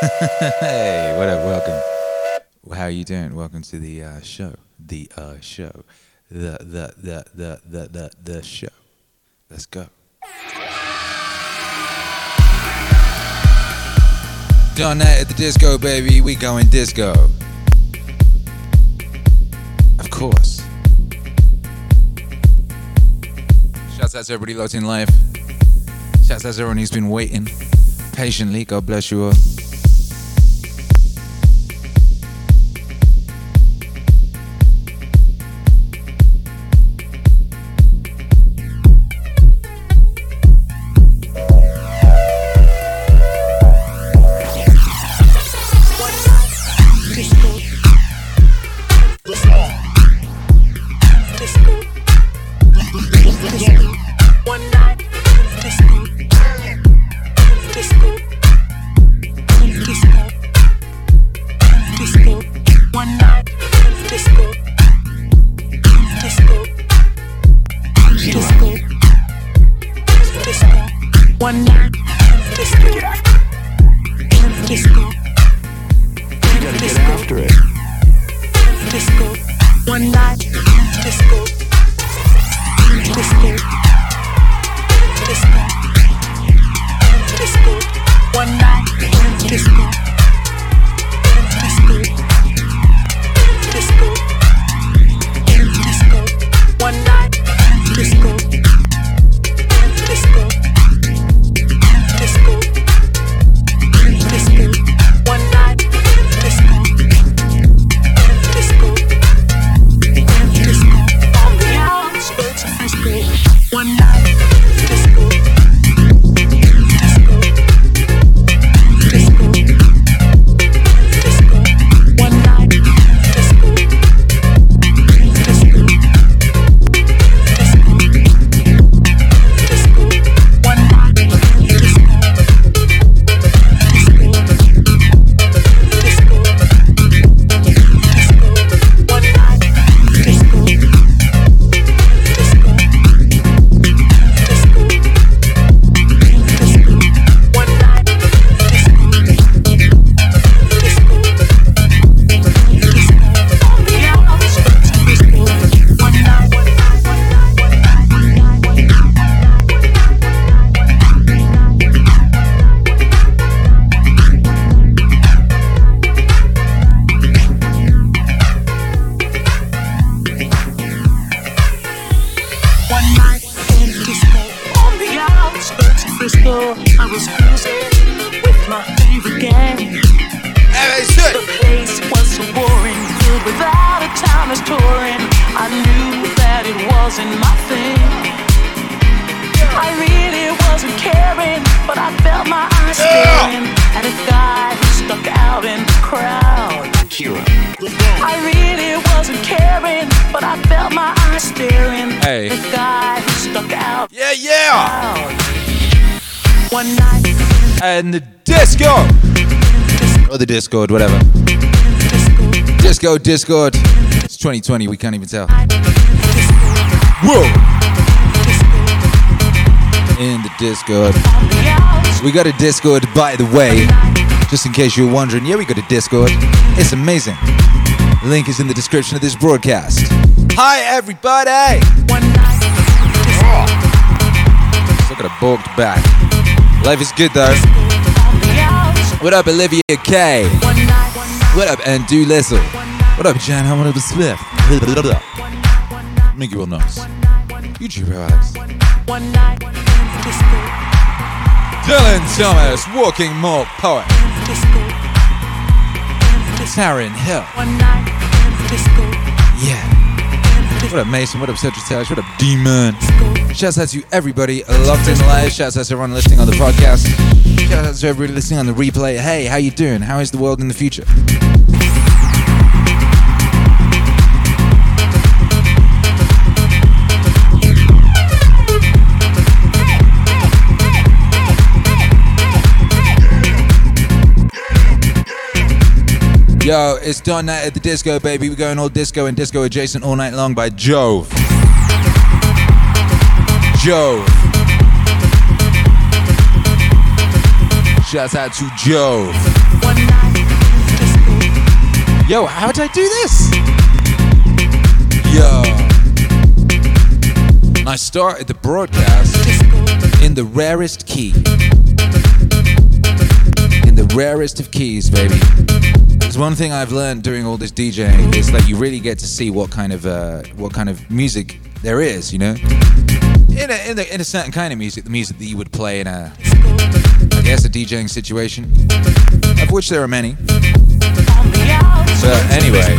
hey, what up? Welcome. How are you doing? Welcome to the uh, show. The uh, show. The the the the the the the show. Let's go. Done that at the disco, baby. We going disco. Of course. Shouts out to everybody locked in live. Shouts out to everyone who's been waiting patiently. God bless you all. Disco, Discord. It's 2020, we can't even tell. Whoa! In the Discord. We got a Discord, by the way, just in case you're wondering. Yeah, we got a Discord. It's amazing. Link is in the description of this broadcast. Hi, everybody! Look at a bulked back. Life is good, though. What up, Olivia K? What up, and do listen? What up, John Hannibal Smith? Make you all nice. YouTube vibes. Dylan Thomas, Walking More Poet. Taryn Hill. Yeah. What up, Mason? What up, Sagittarius? What up, Demon? Shouts out to everybody locked in live. Shouts out to everyone listening on the podcast. Shouts out to everybody listening on the replay. Hey, how you doing? How is the world in the future? Yo, it's Don Nite at the Disco, baby. We're going all disco and disco adjacent all night long by Jove. Jove. Shouts out to Jove. Yo, how did I do this? Yo. I started the broadcast in the rarest key. In the rarest of keys, baby. There's one thing I've learned during all this DJing is that you really get to see what kind of uh, what kind of music there is, you know. In a, in a, in a certain kind of music, the music that you would play in a, I guess, a DJing situation, of which there are many. So anyway,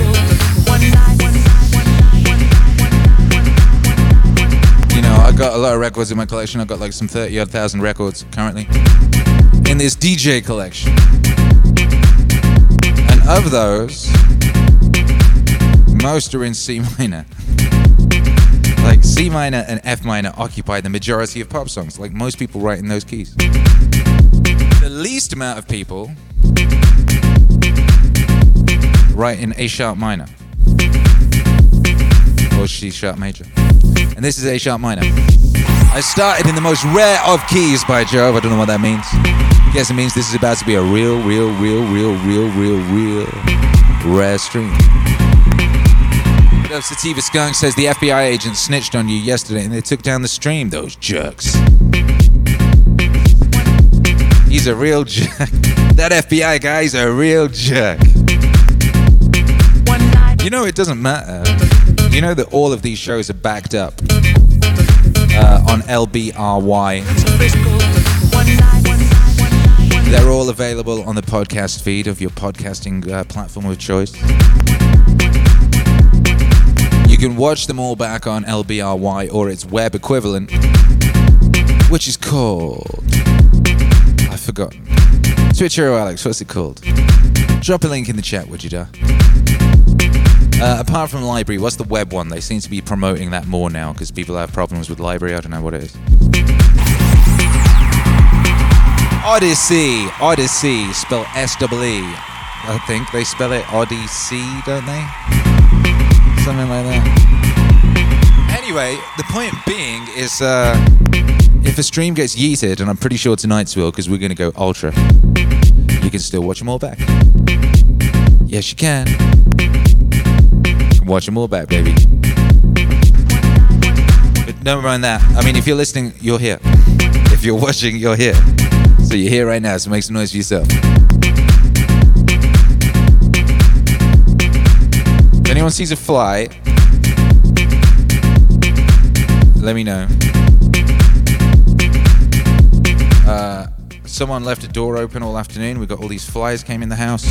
you know, I got a lot of records in my collection. I've got like some 30 odd thousand records currently in this DJ collection. Of those, most are in C minor. Like C minor and F minor occupy the majority of pop songs. Like most people write in those keys. The least amount of people write in A sharp minor or C sharp major. And this is A sharp minor. I started in the most rare of keys by Jove. I don't know what that means. Guess it means this is about to be a real, real, real, real, real, real, real rare stream. Sativa Skunk says the FBI agent snitched on you yesterday and they took down the stream, those jerks. He's a real jerk. that FBI guy is a real jerk. You know, it doesn't matter. You know that all of these shows are backed up uh, on LBRY. They're all available on the podcast feed of your podcasting uh, platform of choice. You can watch them all back on LBRY or its web equivalent, which is called. I've forgotten. Twitchero Alex, what's it called? Drop a link in the chat, would you, da? Uh, apart from LBRY, what's the web one? They seem to be promoting that more now because people have problems with LBRY. I don't know what it is. Odysee, Odysee, spell S W E. I think they spell it Odysee, don't they? Something like that. Anyway, the point being is uh, if a stream gets yeeted, and I'm pretty sure tonight's will because we're going to go ultra, you can still watch them all back. Yes, you can. You can watch them all back, baby. But never mind that. I mean, if you're listening, you're here. If you're watching, you're here. So you're here right now, so make some noise for yourself. If anyone sees a fly, let me know. Uh, someone left a door open all afternoon. We got all these flies came in the house.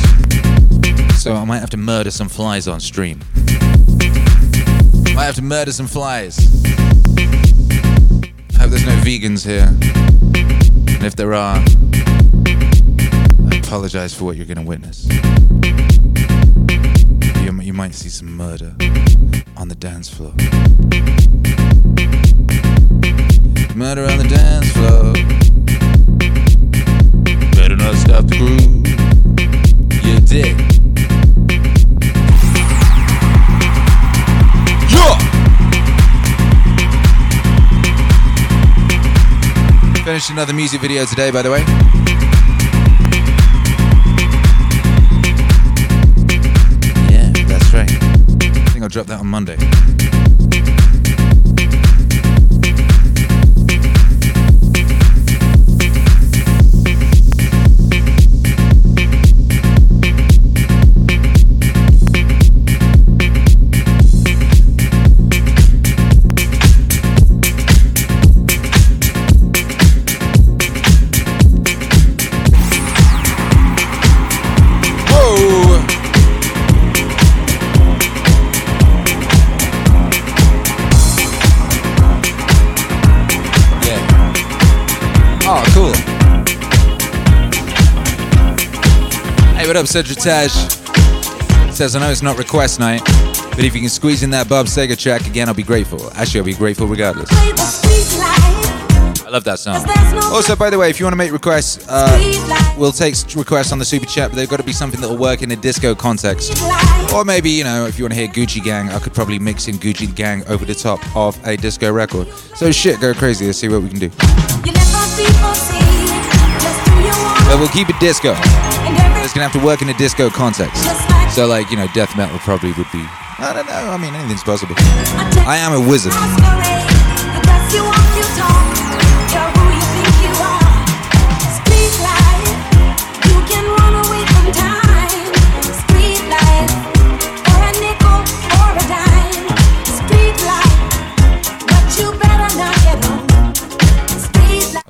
So I might have to murder some flies on stream. Might have to murder some flies. Hope there's no vegans here. And if there are, I apologize for what you're to witness. You, you might see some murder on the dance floor. Murder on the dance floor. Better not stop the groove. You dick. Finished another music video today, by the way. Yeah, that's right. I think I'll drop that on Monday. What up, Cedric Says, I know it's not request night, but if you can squeeze in that Bob Seger track again, I'll be grateful. Actually, I'll be grateful regardless. I love that song. Also, by the way, if you want to make requests, uh, we'll take requests on the super chat, but they've got to be something that will work in a disco context. Or maybe, you know, if you want to hear Gucci Gang, I could probably mix in Gucci Gang over the top of a disco record. So shit, go crazy. Let's see what we can do. But we'll keep it disco. Gonna have to work in a disco context. So like you know, death metal probably would be. I don't know. I mean, anything's possible. I am a wizard.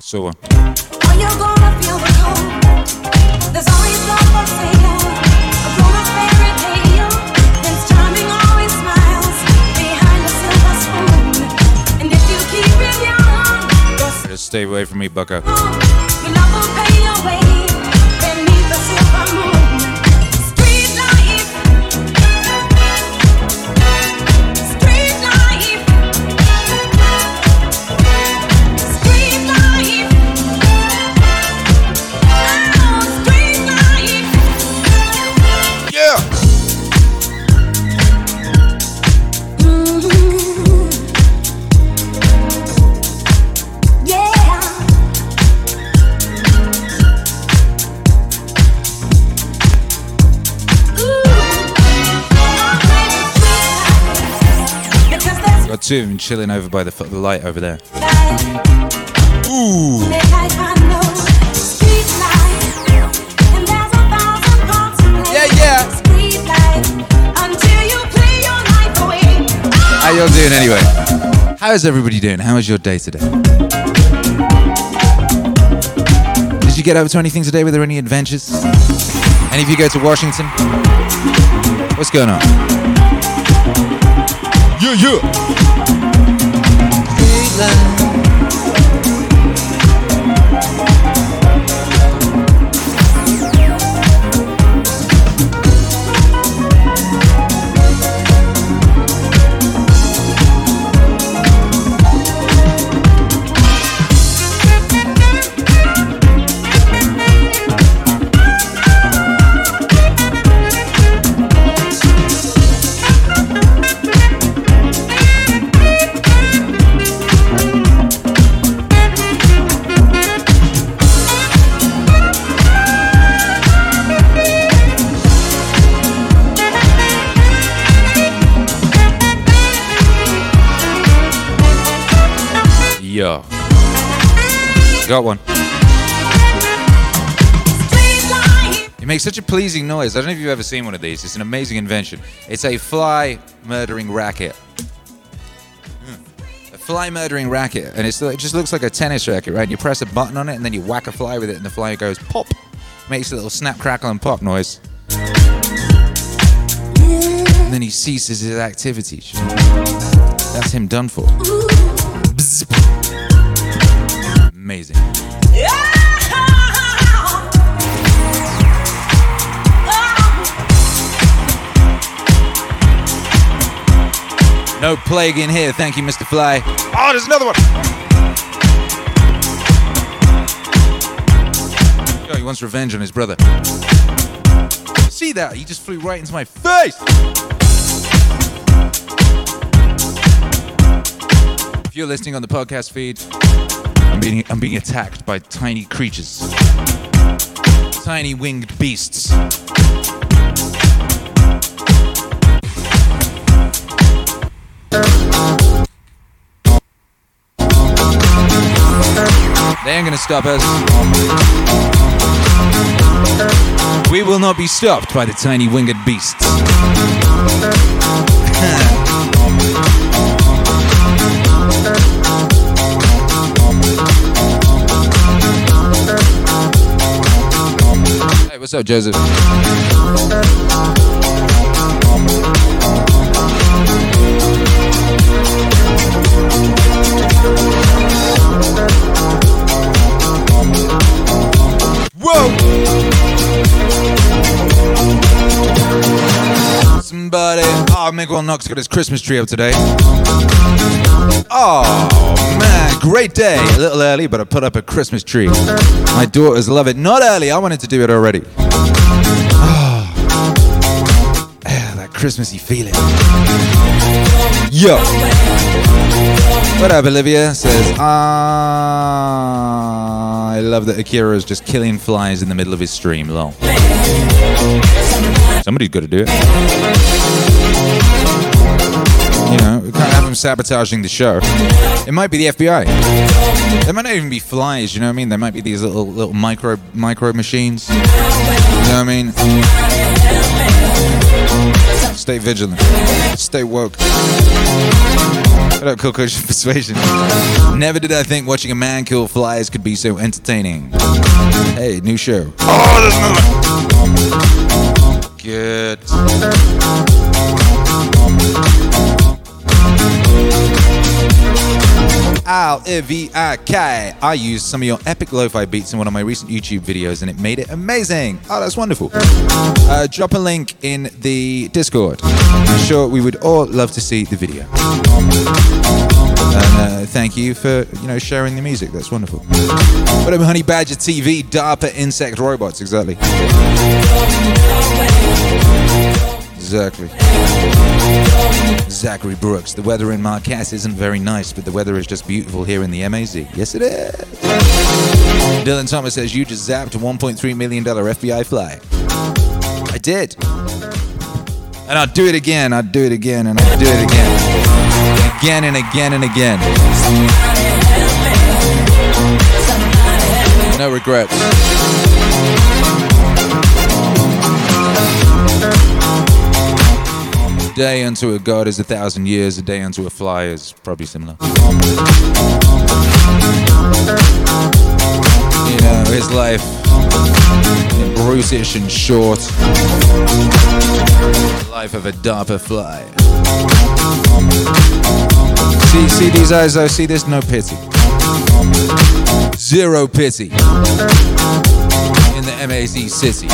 saw one. Stay away from me, bucko. Them chilling over by the, the light over there. Ooh. How y'all doing anyway? How is everybody doing? How was your day today? Did you get up to anything today? Were there any adventures? Any of you go to Washington? What's going on? Yeah, yeah. Makes such a pleasing noise. I don't know if you've ever seen one of these. It's an amazing invention. It's a fly murdering racket. Hmm. A fly murdering racket, and it just looks like a tennis racket, right? You press a button on it, and then you whack a fly with it, and the fly goes pop. Makes a little snap, crackle, and pop noise. And then he ceases his activities. That's him done for amazing. No plague in here, thank you, Mr. Fly. Oh, there's another one. Oh, he wants revenge on his brother. See that? He just flew right into my face. If you're listening on the podcast feed, I'm being, I'm being attacked by tiny creatures. Tiny winged beasts. They ain't gonna stop us. We will not be stopped by the tiny winged beasts. Hey, what's up, Joseph? Somebody. Oh, Miguel Knox got his Christmas tree up today. Oh, man. Great day. A little early, but I put up a Christmas tree. My daughters love it. Not early. I wanted to do it already. Oh. Yeah, that Christmassy feeling. Yo. What up, Olivia? Says, ah. love love that Akira is just killing flies in the middle of his stream. Lol. Somebody's got to do it. You know, we can't have him sabotaging the show. It might be the FBI. There might not even be flies. You know what I mean? There might be these little little micro micro machines. You know what I mean? Stay vigilant. Stay woke. What up, Coco Persuasion? Never did I think watching a man kill flies could be so entertaining. Hey, new show. Oh, there's another. Good. Al I I used some of your epic lo-fi beats in one of my recent YouTube videos and it made it amazing. Oh, that's wonderful. Uh, drop a link in the Discord. I'm sure we would all love to see the video. And uh, thank you for you know sharing the music. That's wonderful. What Honey Badger TV? DARPA insect robots. Exactly. Exactly. Zachary Brooks. The weather in Marquess isn't very nice, but the weather is just beautiful here in the MAZ. Yes, it is. Dylan Thomas says you just zapped a 1.3 million dollar FBI fly. I did. And I'll do it again. I'll do it again, and I'll do it again, again and again and again. No regrets. A day unto a god is a thousand years, a day unto a fly is probably similar. You know, his life, brutish and short. The life of a DARPA fly. See, see these eyes though, see there's no pity. Zero pity in the MAZ city.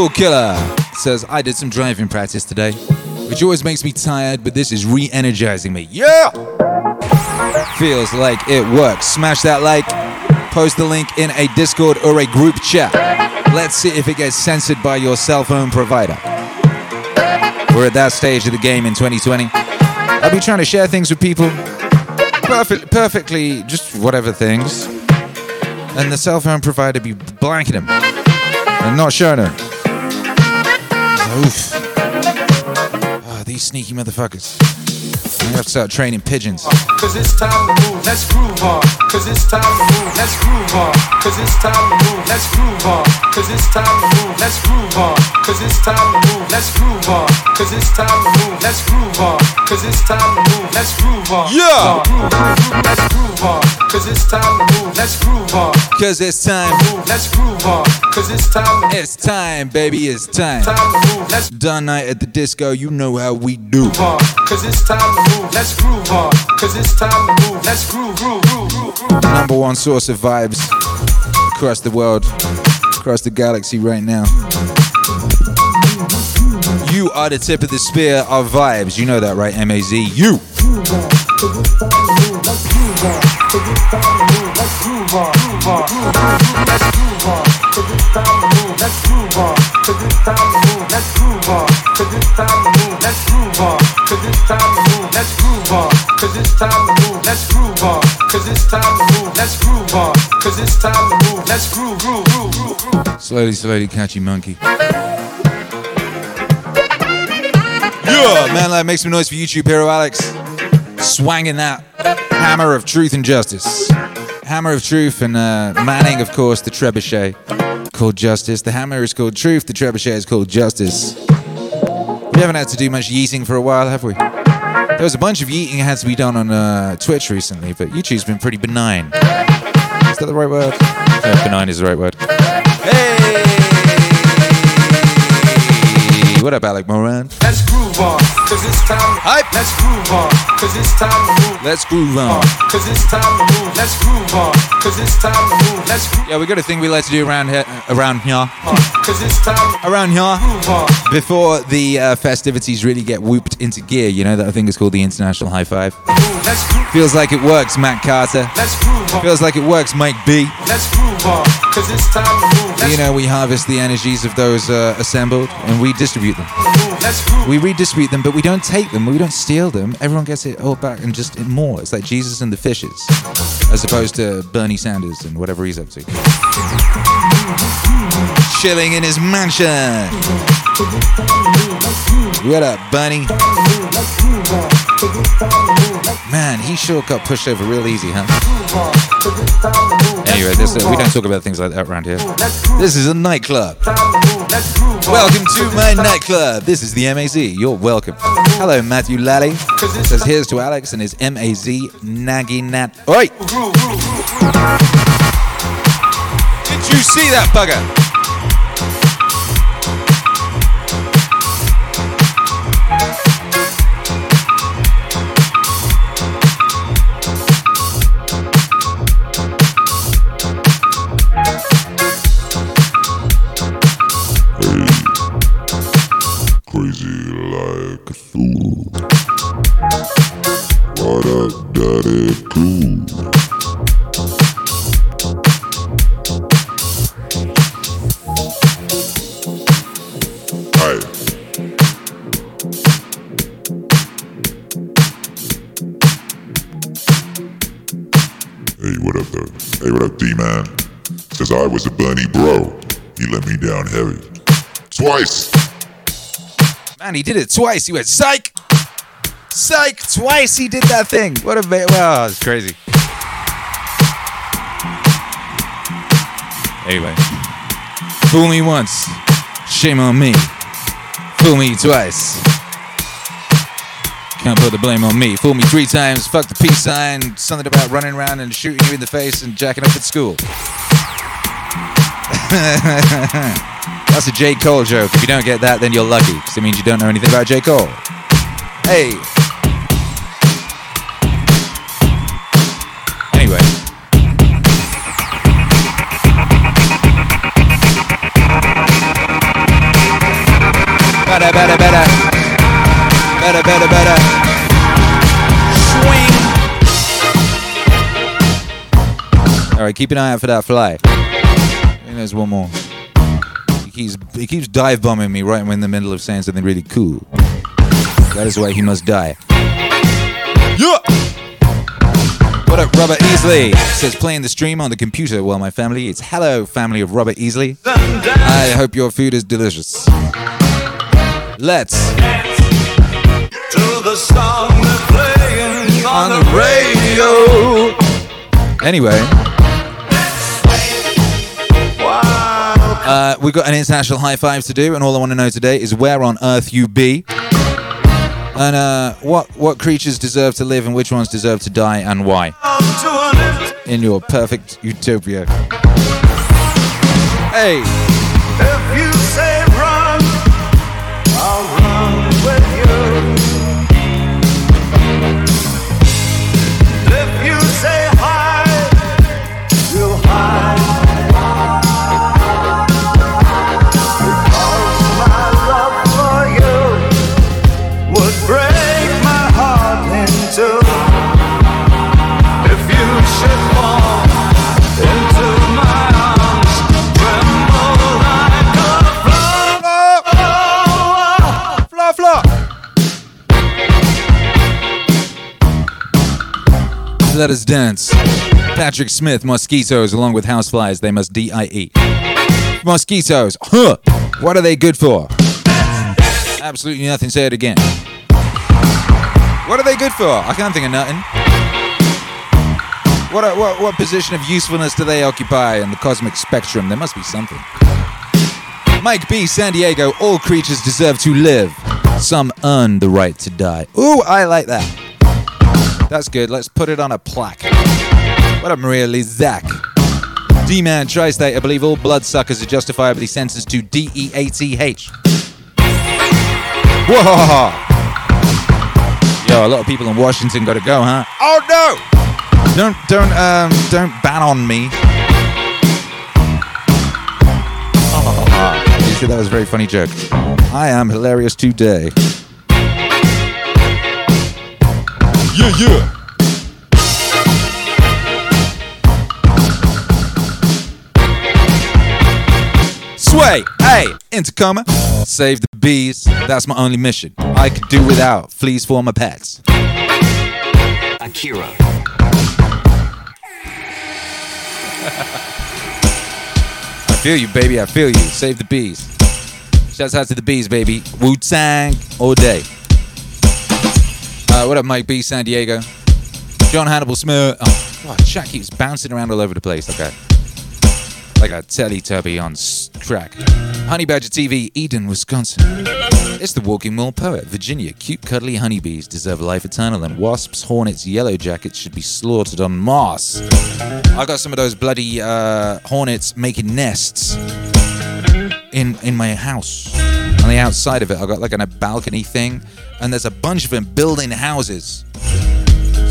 Fool Killer says, I did some driving practice today, which always makes me tired, but this is re energizing me. Yeah! Feels like it works. Smash that like, post the link in a Discord or a group chat. Let's see if it gets censored by your cell phone provider. We're at that stage of the game in 2020. I'll be trying to share things with people. Perfect, perfectly, just whatever things. And the cell phone provider be blanking them and not showing them. Oof. Oh, these sneaky motherfuckers. I have to start training pigeons. Cause it's time to move, let's groove on. Cause it's time to move, let's groove on. Cause it's time to move, let's groove on. Cause it's time to move, let's groove on. Cause it's time to move, let's groove on. Cause it's time to move, let's groove on. Cause it's time to move, let's groove on. Yeah! Let's groove on. Cause it's time to move, let's groove on. Cause it's time. Move, let's groove on. Cause it's time It's time, baby, it's time. time to move, let's Done night at the disco, you know how we do. Cause it's time to move, let's groove on. Cause it's time to move, let's groove, groove, groove, groove, groove. Number one source of vibes across the world, across the galaxy right now. You are the tip of the spear of vibes. You know that, right, MAZ? You. Slowly, slowly, catchy monkey. Yeah, man, that makes some noise for YouTube hero Alex. Swanging that hammer of truth and justice. Hammer of truth and uh, manning, of course, the trebuchet called justice. The hammer is called truth, the trebuchet is called justice. We haven't had to do much yeeting for a while, have we? There was a bunch of yeeting had to be done on uh, Twitch recently, but YouTube's been pretty benign. Is that the right word? Yeah, benign is the right word. Hey! What up, Alec Moran? Let's groove on. cause it's time to Hype. Let's groove on, cause it's time to move. Let's groove on. Uh, cause it's time to move. Let's groove on, cause it's time to move. Let's groove Yeah, we got a thing we like to do around here, uh, around here, uh, cause it's time around here. Before the uh, festivities really get whooped into gear, you know that I think is called the International High Five. Feels like it works, Matt Carter. Let's groove on. Feels like it works, Mike B. Let's groove on, cause it's time to move. You know, we harvest the energies of those uh, assembled and we distribute them. move. Let's groove. We redistribute them, but we don't take them. We don't steal them. Everyone gets it all back and just more. It's like Jesus and the fishes, as opposed to Bernie Sanders and whatever he's up to. Chilling in his mansion. What up, Bunny? Man, he sure got pushed over real easy, huh? Anyway, this, uh, we don't talk about things like that around here. This is a nightclub. Welcome to my nightclub. This is the MAZ. You're welcome. Hello, Matthew Lally. Says here's to Alex and his MAZ Naggy Nat. Oi! Did you see that bugger? What up, daddy cool? Hey, what up, up, D-Man? Says I was a bunny bro. He let me down heavy. Twice! Man, he did it twice. He went psych, psych twice. He did that thing. What a ba- wow, it's crazy. Anyway, fool me once, shame on me. Fool me twice. Can't put the blame on me. Fool me three times, fuck the peace sign, something about running around and shooting you in the face and jacking up at school. That's a J. Cole joke. If you don't get that, then you're lucky, because it means you don't know anything about J. Cole. Hey. Better, better, better. Better, better, better. Swing. All right, keep an eye out for that fly. I think there's one more. He keeps, he keeps dive bombing me right when in the middle of saying something really cool. That is why he must die. Yeah! What up, Robert Easley? Says playing the stream on the computer while my family eats. Hello, family of Robert Easley. I hope your food is delicious. Let's to the song playing on the radio. Anyway, uh, we've got an international high five to do, and all I want to know today is where on earth you be, and uh, what what creatures deserve to live and which ones deserve to die, and why. to an lift. In your perfect utopia. Hey, Let us dance. Patrick Smith, mosquitoes, along with houseflies, they must D-I-E. Mosquitoes, huh? What are they good for? Absolutely nothing. Say it again. What are they good for? I can't think of nothing. What, what, what position of usefulness do they occupy in the cosmic spectrum? There must be something. Mike B. San Diego, all creatures deserve to live. Some earn the right to die. Ooh, I like that. That's good. Let's put it on a plaque. What up, Maria Zach? D Man Tri State, I believe all bloodsuckers are justifiably sentenced to D E A T H. Whoa! Yo, a lot of people in Washington got to go, huh? Oh no! Don't don't um don't ban on me. You said that was a very funny joke. I am hilarious today. Yeah, yeah. Sway, hey, intercomer, save the bees. That's my only mission. I could do without fleas for my pets. Akira. I feel you, baby. I feel you. Save the bees. Shouts out to the bees, baby. Wu Tang all day. Uh, what up, Mike B, San Diego? John Hannibal Smith. Oh, God, keeps bouncing around all over the place. Okay. Like a Teletubby on track. Honey Badger TV, Eden, Wisconsin. It's the walking mall poet. Virginia, cute, cuddly honeybees deserve life eternal, and wasps, hornets, yellow jackets should be slaughtered on Mars. I got some of those bloody uh, hornets making nests in in my house. On the outside of it, I got like a balcony thing, and there's a bunch of them building houses.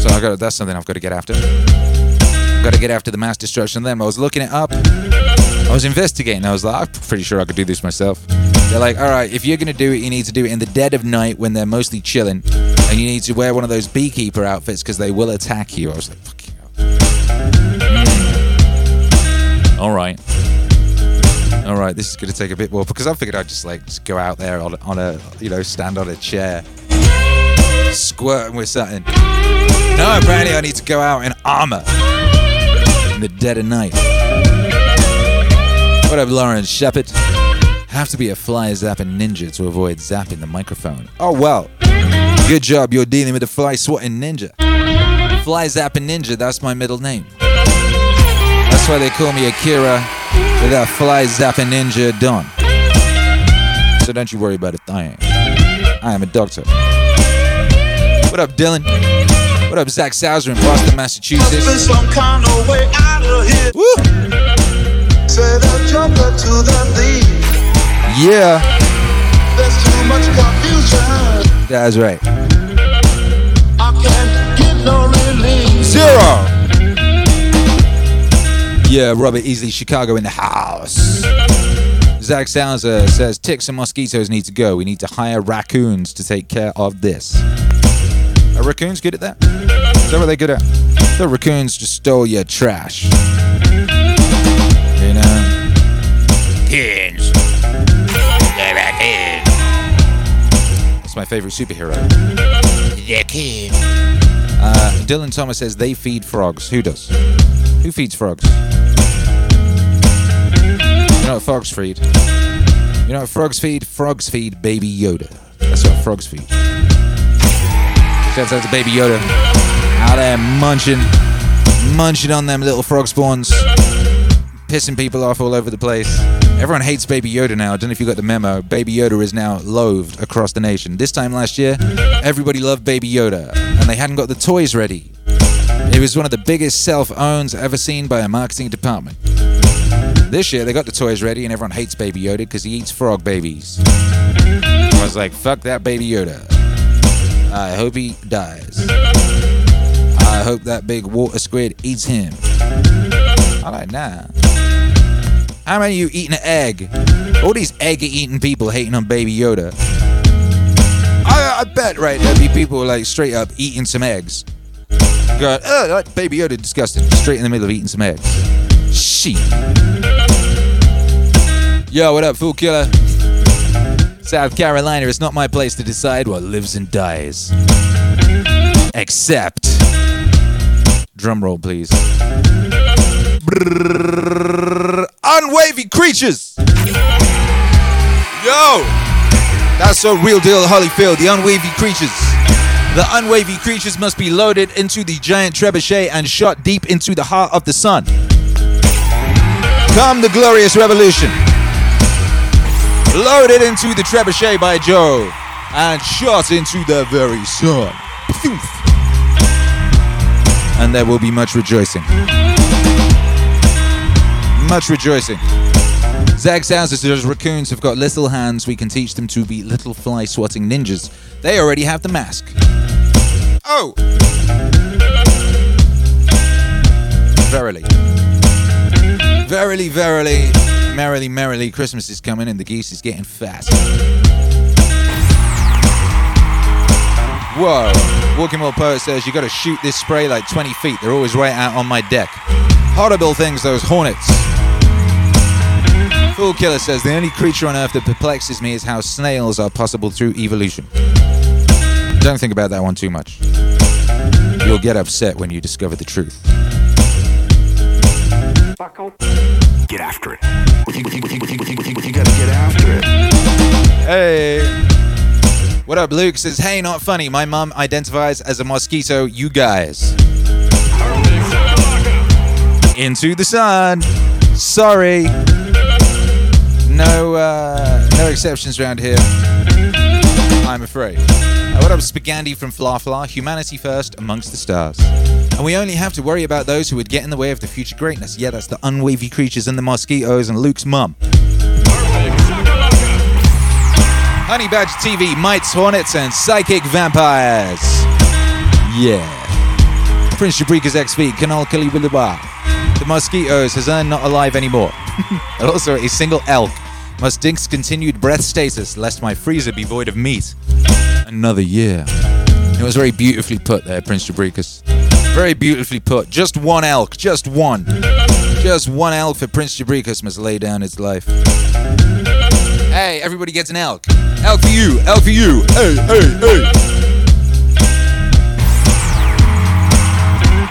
So I got that's something I've got to get after. I've Got to get after the mass destruction of them. I was looking it up. I was investigating. I was like, I'm pretty sure I could do this myself. They're like, all right, if you're gonna do it, you need to do it in the dead of night when they're mostly chilling, and you need to wear one of those beekeeper outfits because they will attack you. I was like, fuck you. All right. All right, this is going to take a bit more because I figured I'd just like just go out there on, on a you know stand on a chair, squirting with something. No, apparently I need to go out in armor in the dead of night. What up, Lauren Shepard? Have to be a fly zapping ninja to avoid zapping the microphone. Oh well, good job. You're dealing with a fly swatting ninja. Fly zapping ninja. That's my middle name. That's why they call me Akira with a fly zapping ninja Don. So don't you worry about a thing. I am a doctor. What up, Dylan? What up, Zach Sauser in Boston, Massachusetts? kind of way out of here. Woo! Say the joker to the thief. Yeah, There's too much confusion. that's right. I can't get no relief. Zero. Yeah, Robert Easley, Chicago in the house. Zach Sauser says ticks and mosquitoes need to go. We need to hire raccoons to take care of this. Are raccoons good at that? Is that what they're good at? The raccoons just stole your trash. You know? Kids. They're raccoons. That's my favorite superhero. Kids. Uh, Dylan Thomas says they feed frogs. Who does? Who feeds frogs? You know what frogs feed? You know what frogs feed? Frogs feed Baby Yoda. That's what frogs feed. Shouts out to Baby Yoda. Out there munching, munching on them little frog spawns, pissing people off all over the place. Everyone hates Baby Yoda now. I don't know if you got the memo. Baby Yoda is now loathed across the nation. This time last year, everybody loved Baby Yoda, and they hadn't got the toys ready. It was one of the biggest self-owns ever seen by a marketing department. This year they got the toys ready and everyone hates Baby Yoda because he eats frog babies. I was like, fuck that Baby Yoda. I hope he dies. I hope that big water squid eats him. I'm like. How many of you eating an egg? All these egg-eating people hating on Baby Yoda. I, I bet, right, there'd be people like straight up eating some eggs. Going, oh, that Baby Yoda disgusting. Straight in the middle of eating some eggs. Sheep. Yo, what up, Fool Killer? South Carolina, it's not my place to decide what lives and dies. Except. Drum roll, please. Unwavy creatures! Yo! That's a real deal, Holyfield. The unwavy creatures. The unwavy creatures must be loaded into the giant trebuchet and shot deep into the heart of the sun. Come the glorious revolution. Loaded into the trebuchet by Joe and shot into the very sun. And there will be much rejoicing. Much rejoicing. Zach Sauser says raccoons have got little hands. We can teach them to be little fly swatting ninjas. They already have the mask. Oh! Verily. Verily, verily, merrily, merrily, Christmas is coming and the geese is getting fat. Whoa. Walking World Poet says you gotta shoot this spray like 20 feet. They're always right out on my deck. Horrible things, those hornets. Fool Killer says the only creature on earth that perplexes me is how snails are possible through evolution. Don't think about that one too much. You'll get upset when you discover the truth. Get after it. Hey. What up, Luke? Says, hey, not funny. My mum identifies as a mosquito, you guys. Into the sun. Sorry. No, uh, no exceptions around here. I'm afraid. Uh, what up, Spagandi from Fla Fla? Humanity first, amongst the stars. And we only have to worry about those who would get in the way of the future greatness. Yeah, that's the unwavy creatures and the mosquitoes and Luke's mum. Honey Badger TV, Mites, Hornets, and Psychic Vampires. Yeah. Prince Jabrika's XV, Kanal Kalibilaba. The Mosquitoes has earned not alive anymore. and also a single elk. Must dinks continued breath status, lest my freezer be void of meat. Another year. It was very beautifully put there, Prince Jabrikas. Very beautifully put. Just one elk, just one. Just one elk for Prince Jabrikas must lay down its life. Hey, everybody gets an elk. Elk for you, elk for you. Hey, hey, hey.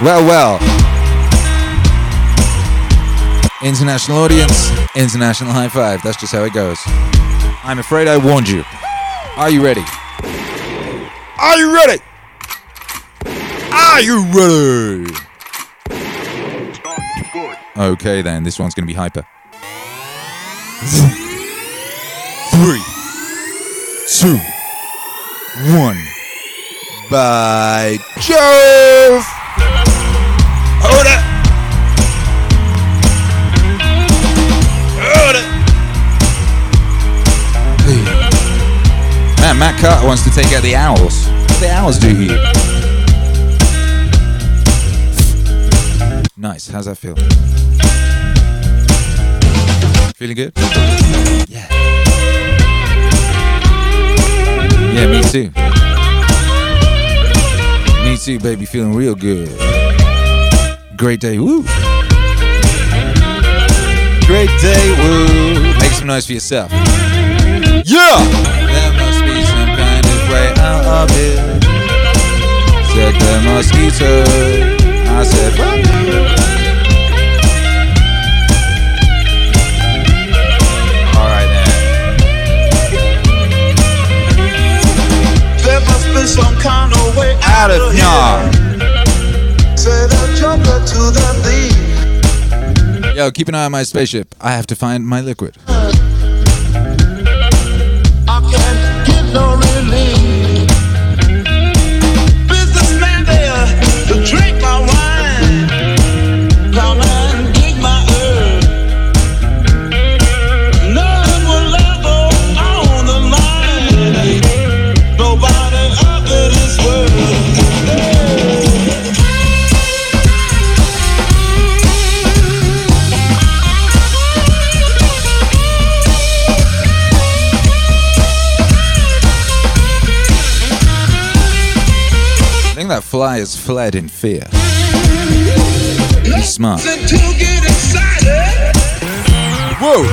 Well, well. International audience, international high five. That's just how it goes. I'm afraid I warned you. Are you ready? Are you ready? Are you ready? Okay, then. This one's going to be hyper. Three, two, one. By Jove! Hold it! Man, Matt Carter wants to take out the owls. What do the owls do here? Nice. How's that feel? Feeling good? Yeah. Yeah, me too. Me too, baby. Feeling real good. Great day. Woo. Great day. Woo. Make some noise for yourself. Yeah! Way out of it. Said the mosquito. I said, "What?" All right then. There must be some kind of way Out of here. Say the to the thief. Yo, keep an eye on my spaceship. I have to find my liquid. I can't get no think that fly has fled in fear. He's smart. Nothing to get excited. Whoa!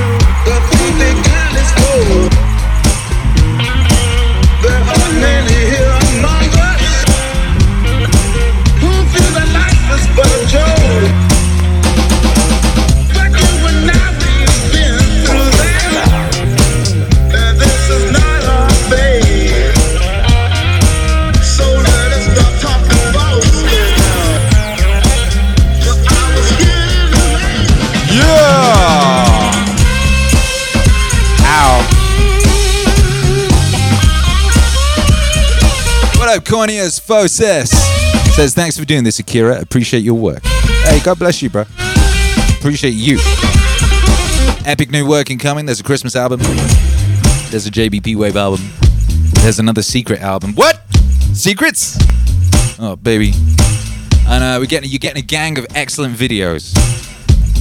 Up, Corneas Foses? Says, thanks for doing this, Akira. Appreciate your work. Hey, God bless you, bro. Appreciate you. Epic new work incoming. There's a Christmas album. There's a JBP Wave album. There's another secret album. What? Secrets? Oh, baby. And uh, we're getting you're getting a gang of excellent videos.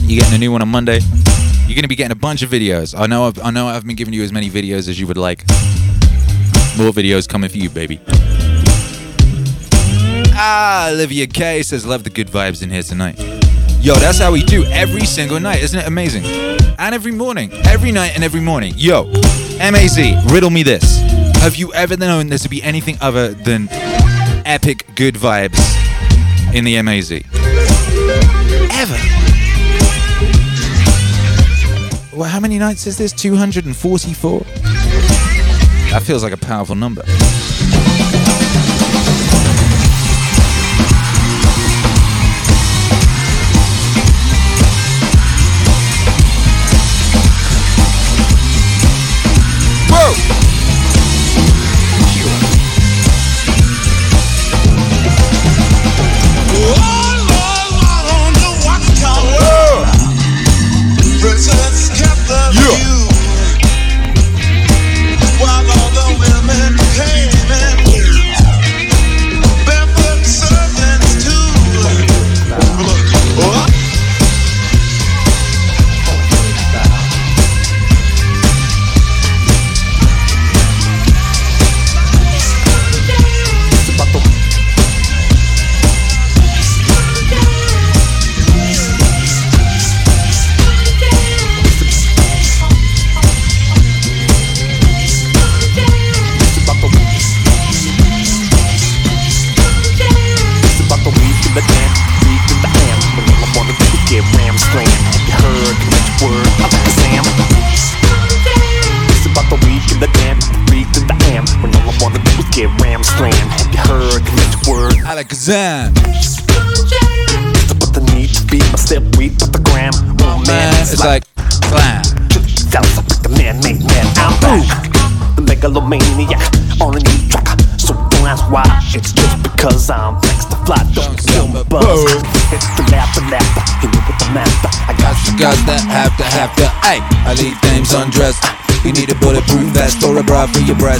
You're getting a new one on Monday. You're gonna be getting a bunch of videos. I know I've, I know I haven't been giving you as many videos as you would like. More videos coming for you, baby. Ah, Olivia K says, love the good vibes in here tonight. Yo, that's how we do every single night. Isn't it amazing? And every morning. Every night and every morning. Yo, MAZ, riddle me this. Have you ever known there to be anything other than epic good vibes in the MAZ? Ever? Well, how many nights is this? 244? That feels like a powerful number.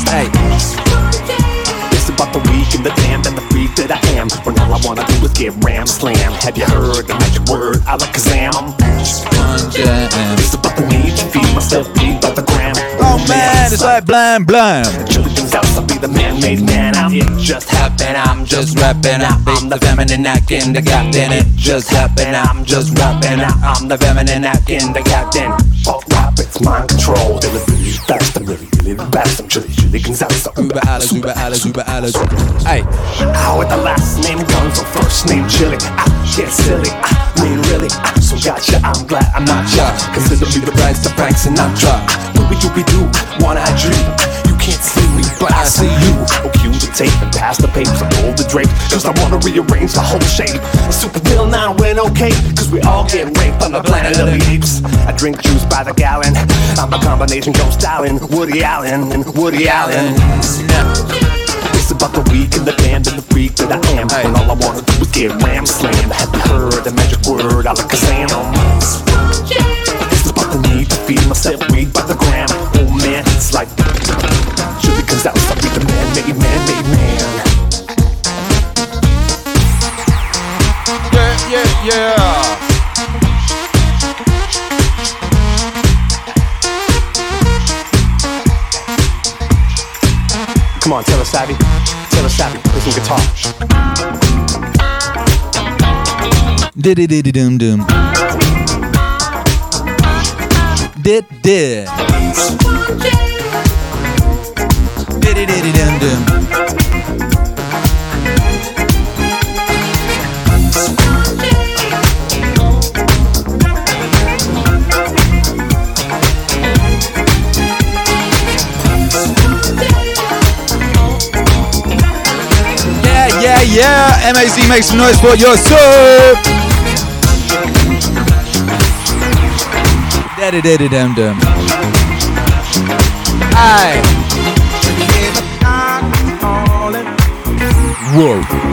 For your. It's about the weak and the damned and the freak that I am. When all I wanna do is get ram slam. Have you heard the magic word? I like Kazam. It's about the need to feed myself, feed by the gram. Oh man, it's like blam blam. Chilling things out, I'll be the man-made man. I'm it just happened. I'm just rapping. I'm the feminine acting, the captain. It just happened. I'm just rapping. I'm the feminine acting, the captain. Fuck rap, it's mind control. They look the really, really the best. I'm chilly, chilly Gonzales. Uber Alice, Uber Alice, Uber Alice. Ay. How with the last name Gonzo, first name Chili. Ah, I get silly. Ah, I mean really. I so gotcha. I'm glad I'm not ya. Consider me the Bryce, the Frank Sinatra. Doobie doobie doo, one eye dream. You can't see me, but I see you. Oh, cue the tape and pass the papers and roll the drape. Cause I wanna rearrange the whole shape. Super deal now went okay. Cause we all get raped on the planet of the apes. I drink juice by the gallon. I'm a combination Joe Stalin, Woody Allen, and Woody Allen. It's about the week and the band and the freak that I am. When all I wanna do is get ram slammed. Have you heard the magic word? I like a Kazam. It's about the need to feed myself weed by the gram. Oh man, it's like Chili comes out, I'll be the man, made man, made man. Yeah, yeah, yeah. Come on, Taylor Savvy. Taylor Savvy, play some guitar. Did did dum dum. Did did. Did did dum dum. Yeah, yeah. MAC make some noise for yourself. Daddy, daddy, dum dum. Aye. Whoa.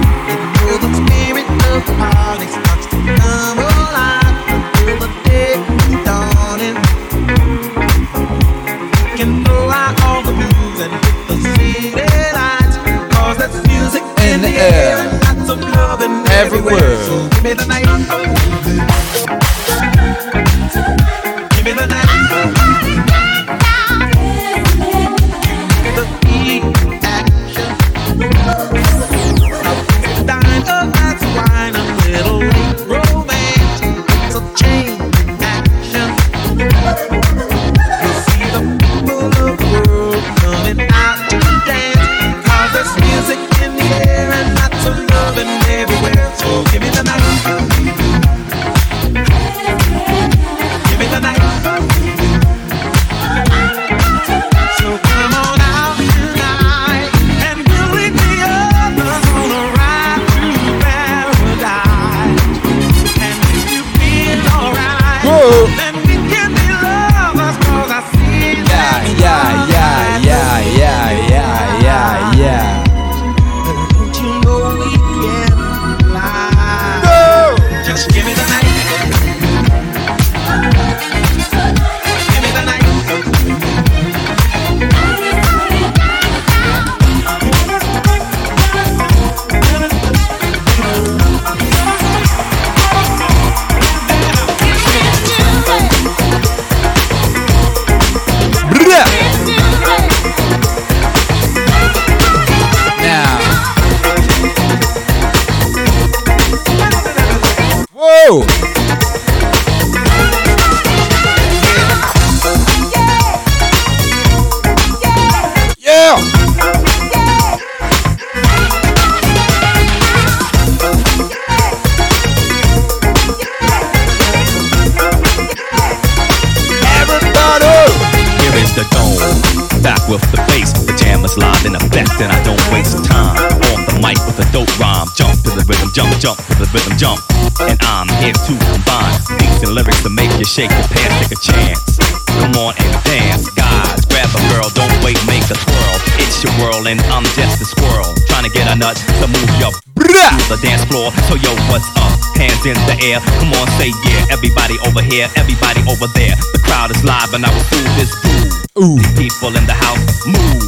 Air. Come on, say yeah. Everybody over here, everybody over there. The crowd is live, and I will do this groove. Ooh. People in the house, move.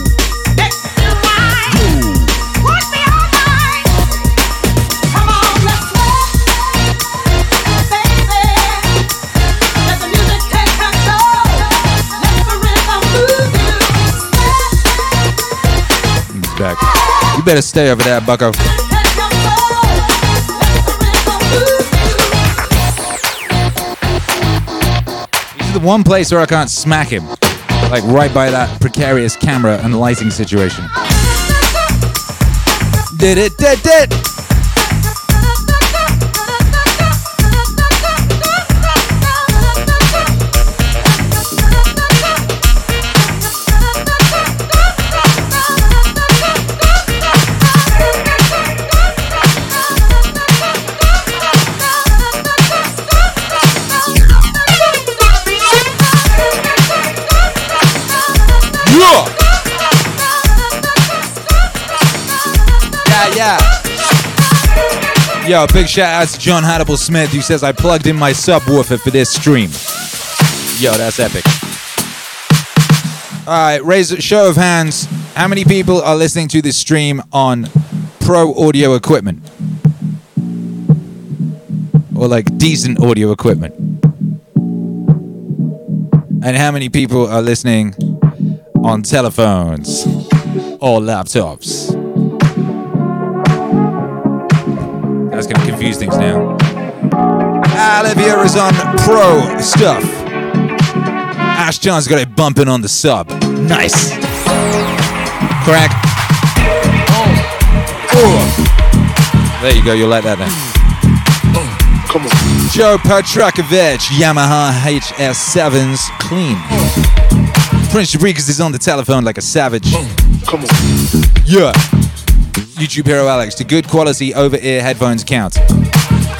Groove. He's back. You better stay over there, bucko. One place where I can't smack him. Like right by that precarious camera and lighting situation. Did it, did it. Yo, big shout out to John Hannibal Smith who says I plugged in my subwoofer for this stream. Yo, that's epic. All right, raise a show of hands. How many people are listening to this stream on pro audio equipment? Or like decent audio equipment? And how many people are listening on telephones or laptops? That's gonna confuse things now. Olivia is on pro stuff. Ash John's got it bumping on the sub. Nice. Crack. Oh. oh. There you go, you'll like that then. Oh, come on. Joe Petrakovich, Yamaha HS7s, clean. Oh. Prince Rodriguez is on the telephone like a savage. Come on. Yeah. YouTube hero Alex, do good quality over ear headphones count?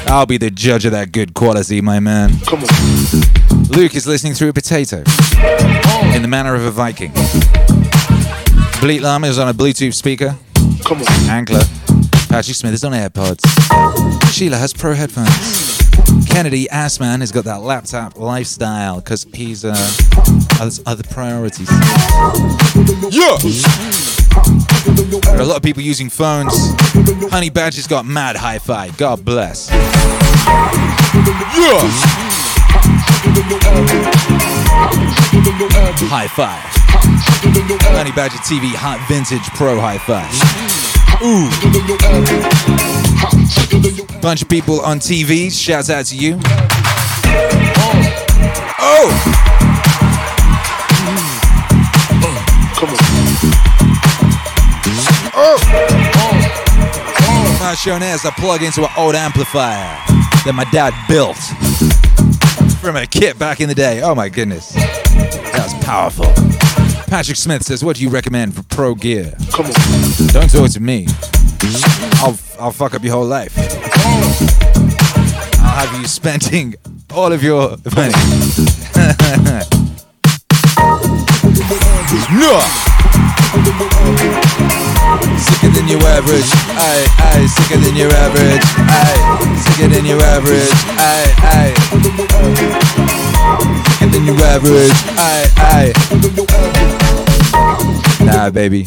I'll be the judge of that good quality, my man. Come on. Luke is listening through a potato in the manner of a Viking. Bleat Lama is on a Bluetooth speaker. Come on. Ankler. Patrick Smith is on AirPods. Sheila has pro headphones. Kennedy Assman has got that laptop lifestyle because he's uh has other priorities. Yeah. Are a lot of people using phones. Honey Badger's got mad hi-fi. God bless. Yeah. High five. Honey Badger TV Hot Vintage Pro High Five. Ooh. Bunch of people on TV. Shouts out to you. Oh. oh. My shown as I plug into an old amplifier that my dad built from a kit back in the day. Oh my goodness. That was powerful. Patrick Smith says, What do you recommend for pro gear? Come on. Don't talk to me. I'll, I'll fuck up your whole life. I'll have you spending all of your money. no! Sicker than your average, aye, aye, sicker than your average, aye, sicker than your average, aye, aye. Sicker than your average, aye, aye. Nah, baby.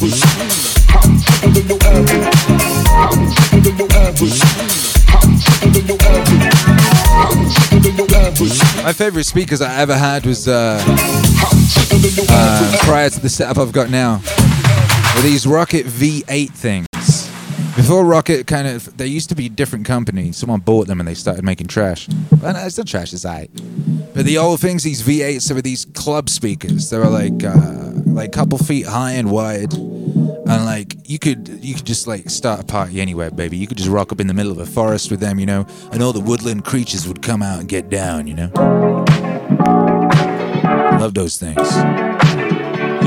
My favorite speakers I ever had was uh, uh, prior to the setup I've got now. Were these Rocket V8 things. Before Rocket, kind of, they used to be different companies. Someone bought them and they started making trash. Well, no, it's not trash, it's alright. But the old things, these V8s, they were these club speakers. They were like, uh, like a couple feet high and wide, and like you could, you could just like start a party anywhere, baby. You could just rock up in the middle of a forest with them, you know, and all the woodland creatures would come out and get down, you know. Love those things.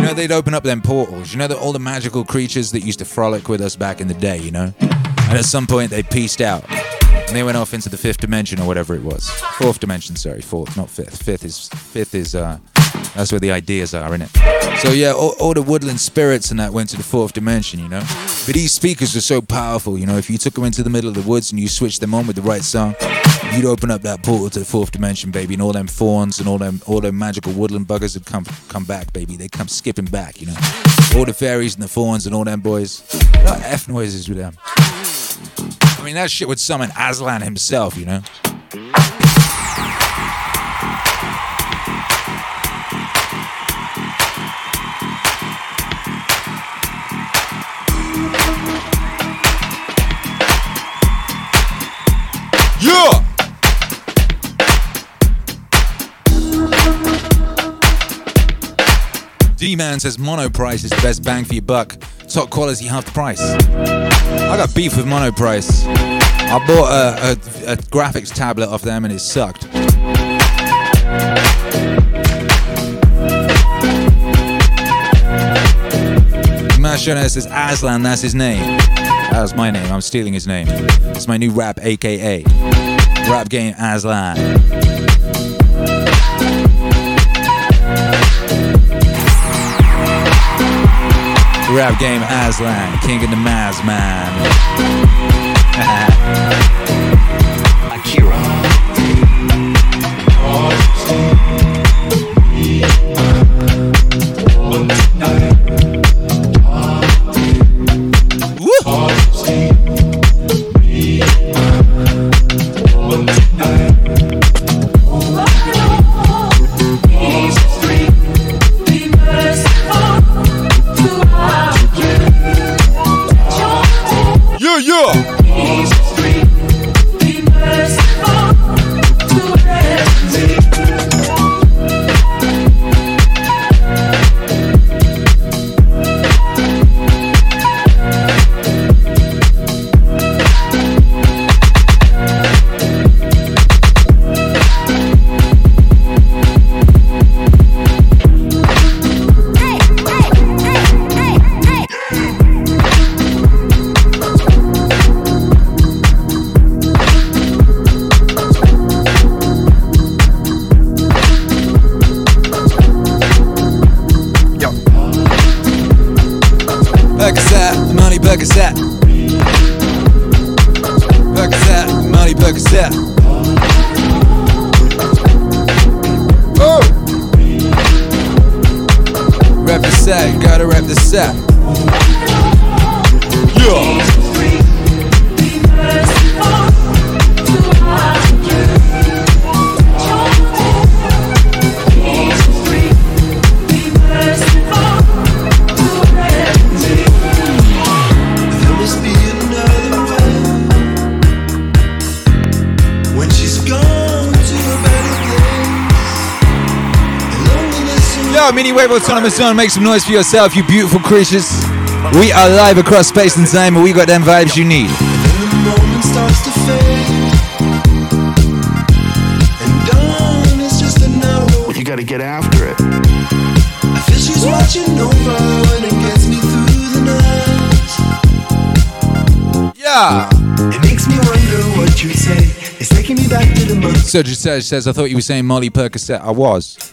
You know, they'd open up them portals. You know, the, all the magical creatures that used to frolic with us back in the day, you know? And at some point, they pieced out. And they went off into the fifth dimension or whatever it was. Fourth dimension, sorry. Fourth, not fifth. Fifth is, fifth is, uh, that's where the ideas are, innit? So yeah, all, all the woodland spirits and that went to the fourth dimension, you know? But these speakers are so powerful, you know? If you took them into the middle of the woods and you switched them on with the right song, you'd open up that portal to the fourth dimension, baby, and all them fawns and all them all them magical woodland buggers would come come back, baby. They come skipping back, you know. All the fairies and the fawns and all them boys. F noises with them. I mean, that shit would summon Aslan himself, you know. Yeah! D-Man says Monoprice is the best bang for your buck. Top quality, half price. I got beef with Monoprice. I bought a, a, a graphics tablet off them and it sucked. Mashona says Aslan, that's his name. That was my name. I'm stealing his name. It's my new rap, aka Rap Game Aslan. Rap game Aslan, King of the Maz Man. Wave Autonomous Zone, make some noise for yourself, you beautiful creatures. We are live across space and time, and we got them vibes you need. the moment starts to fade. And dawn is just. You gotta get after it. I feel she's watching over when it gets me through the night. Yeah. It makes me wonder what you'd say. It's taking me back to the month. Sergio says, says, I thought you were saying Molly Percocet. I was.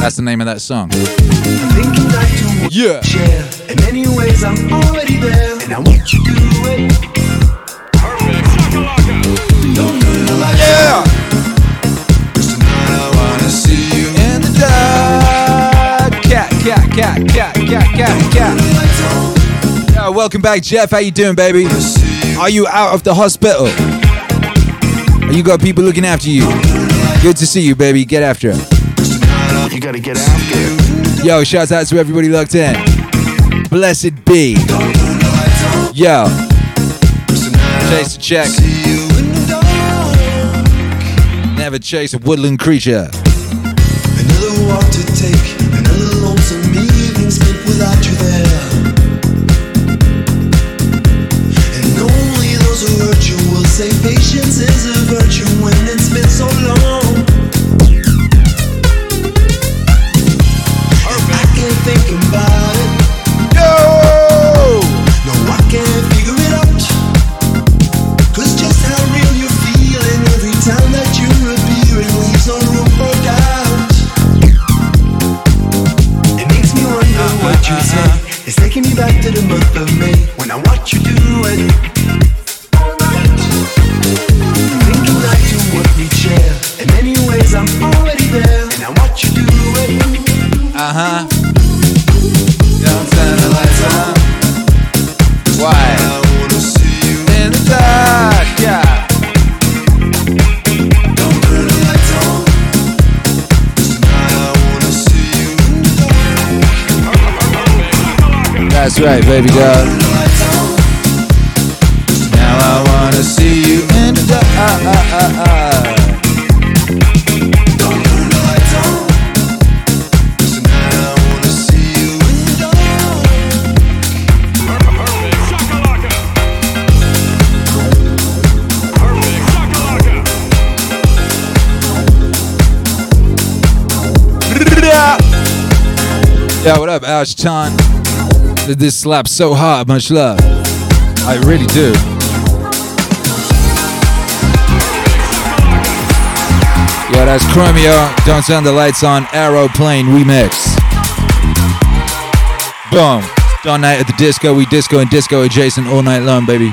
That's the name of that song. I'm thinking back to what Yeah. we share. In many ways, I'm already there. And I want you to do it. Don't turn the lights Yeah. out. 'Cause tonight I wanna see you In the dark. Cat, cat, cat, cat, cat, cat, cat. lights. Yo, welcome back, Jeff. How you doing, baby? Are you out of the hospital? Or you got people looking after you? Good to see you, baby. Get after it. You gotta get after it. Yo, shouts out to everybody locked in. Blessed be. Yo. Chase a check. See you in the dark. Never chase a woodland creature. Another walk to take, another lonesome evening spent without you there. And only those who hurt you will say patience is a virtue when it's been so long. Baby girl. Turn the lights on. Now I wanna see you in the dark. Don't turn the lights on. Tonight I wanna see you in the dark. Yeah, what up, Ash Chan? This slaps so hard, much love. I really do. Yeah, that's Chromeo. Don't turn the lights on. Aeroplane remix. Boom. All night at the disco. We disco and disco adjacent all night long, baby.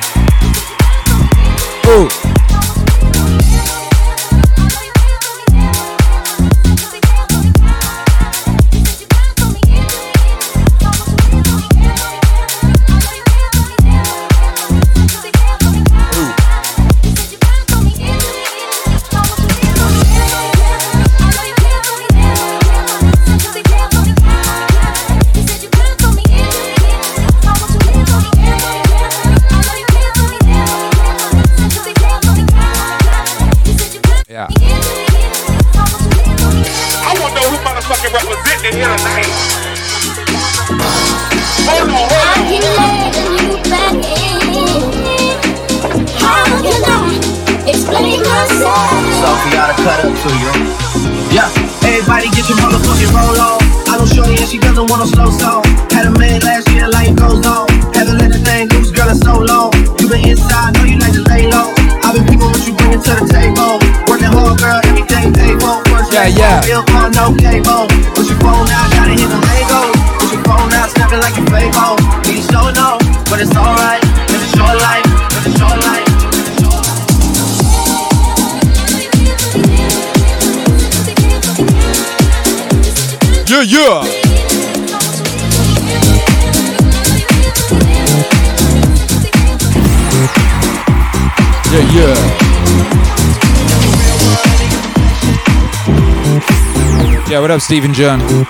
Up, Stephen John? Am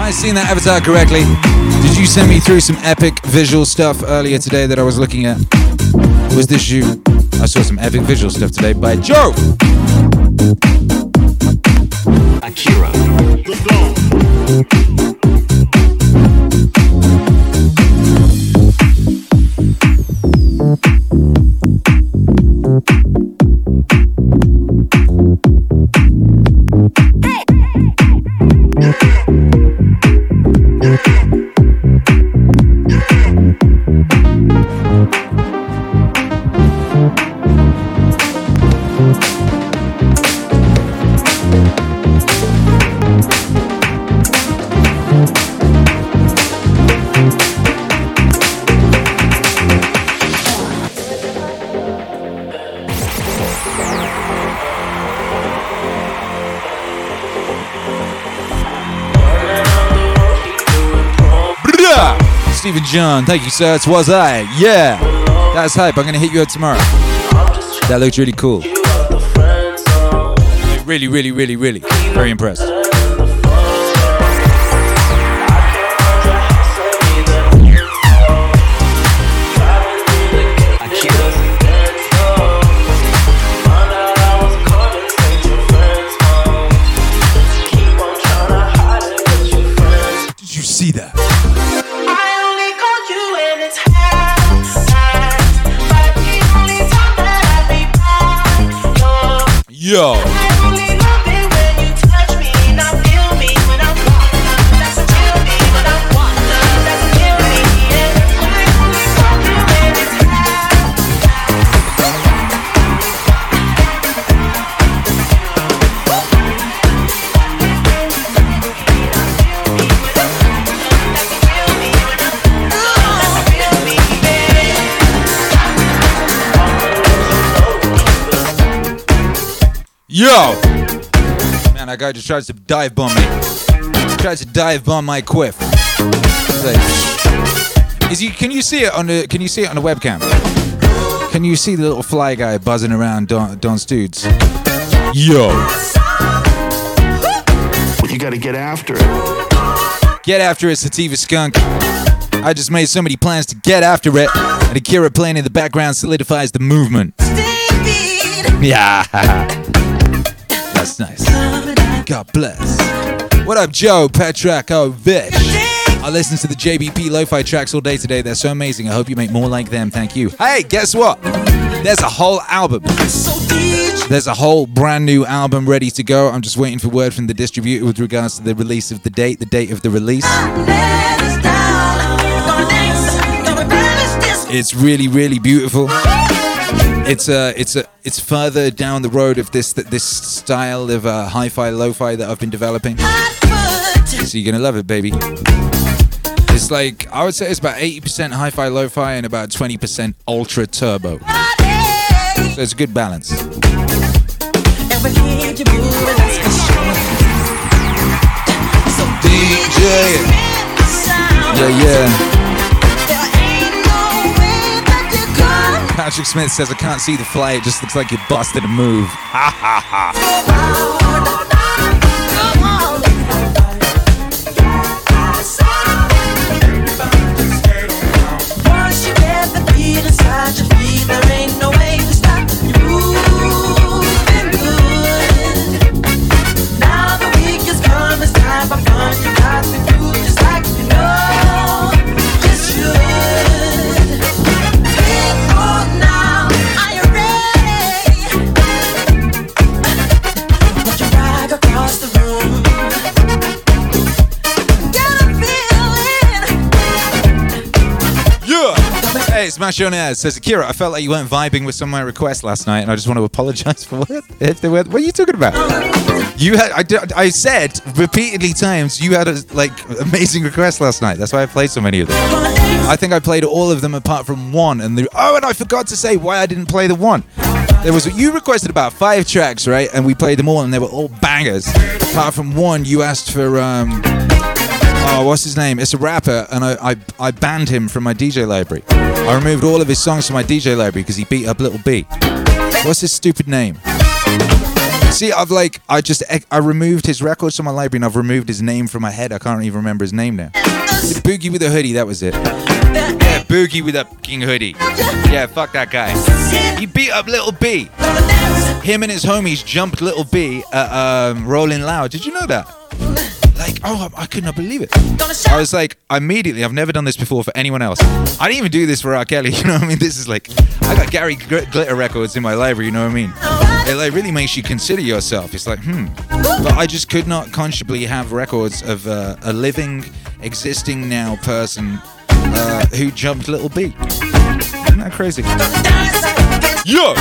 I seeing that avatar correctly? Did you send me through some epic visual stuff earlier today that I was looking at? Was this you? I saw some epic visual stuff today by Joe. John, thank you, sir. It was I. Yeah. That's hype. I'm gonna hit you up tomorrow. That looks really cool. Really, really, really, really. Very impressed. Yo. Yo! Man, that guy just tries to dive bomb me. Tries to dive bomb my quiff. It's like- Is he? Can you see it on the? Can you see it on the webcam? Can you see the little fly guy buzzing around Don, Don Studes? Yo! But you gotta get after it. Get after it, Sativa Skunk. I just made so many plans to get after it, and Akira playing in the background solidifies the movement. Yeah. That's nice. God bless. What up, Joe, Petrak, oh? I listen to the JBP lo-fi tracks all day today. They're so amazing. I hope you make more like them. Thank you. Hey, guess what? There's a whole album. There's a whole brand new album ready to go. I'm just waiting for word from the distributor with regards to the release of the date, the date of the release. It's really, really beautiful. It's a, it's a, it's further down the road of this this style of uh, hi-fi, lo-fi that I've been developing. So you're gonna love it, baby. It's like I would say it's about 80% hi-fi, lo-fi, and about 20% ultra turbo. So it's a good balance. Yeah, yeah. Patrick Smith says I can't see the fly. It just looks like you busted a move. Ha ha ha. Smash on air says Akira. I felt like you weren't vibing with some of my requests last night, and I just want to apologize for what if they were. What are you talking about? You had. I, I said repeatedly times you had a like amazing request last night. That's why I played so many of them. I think I played all of them apart from one, and the oh, and I forgot to say why I didn't play the one. There was you requested about five tracks, right? And we played them all, and they were all bangers. Apart from one, you asked for um, oh, what's his name? It's a rapper, and I, I, I banned him from my DJ library. I removed all of his songs from my DJ library because he beat up Lil B. What's his stupid name? See, I've like, I just, I removed his records from my library and I've removed his name from my head. I can't even remember his name now. Boogie with a hoodie, that was it. Yeah, Boogie with a fucking hoodie. Yeah, fuck that guy. He beat up Lil B. him and his homies jumped Lil B at um, Rolling Loud. Did you know that? Like, oh, I, could not believe it. I was like, immediately, I've never done this before for anyone else. I didn't even do this for R. Kelly. You know what I mean? This is like, I got Gary Gl- Glitter records in my library. You know what I mean? It like really makes you consider yourself. It's like, hmm. But I just could not consciously have records of uh, a living, existing now person uh, who jumped Lil B. Isn't that crazy? Yeah.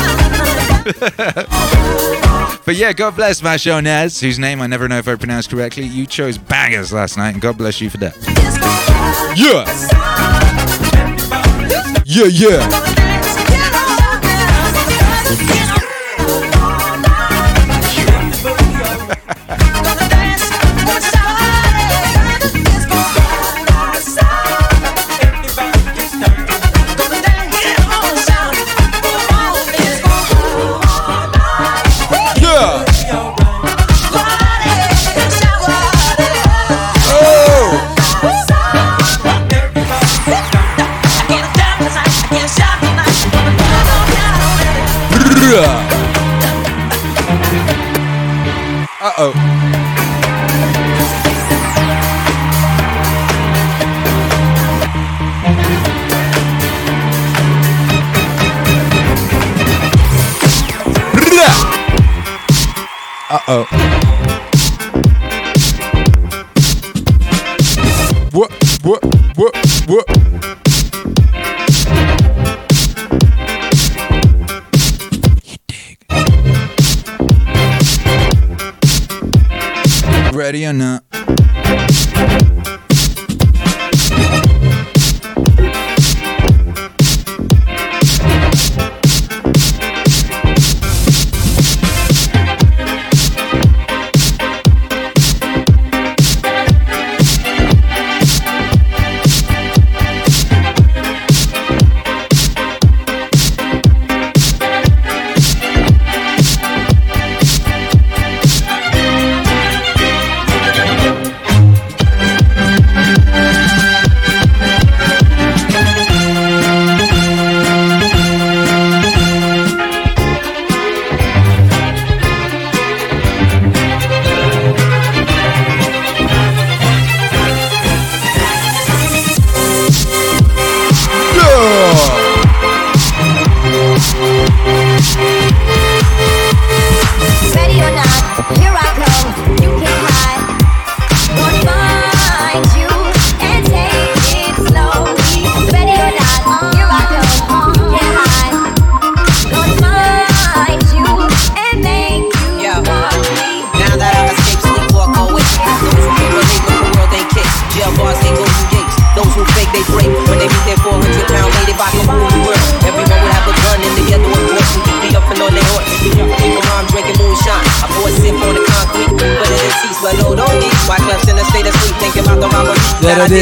but yeah, God bless Masho Naz, whose name I never know if I pronounced correctly. You chose bangers last night, and God bless you for that. Yeah. Yeah, yeah. Oh. Uh oh. What? What? What? What? Ready?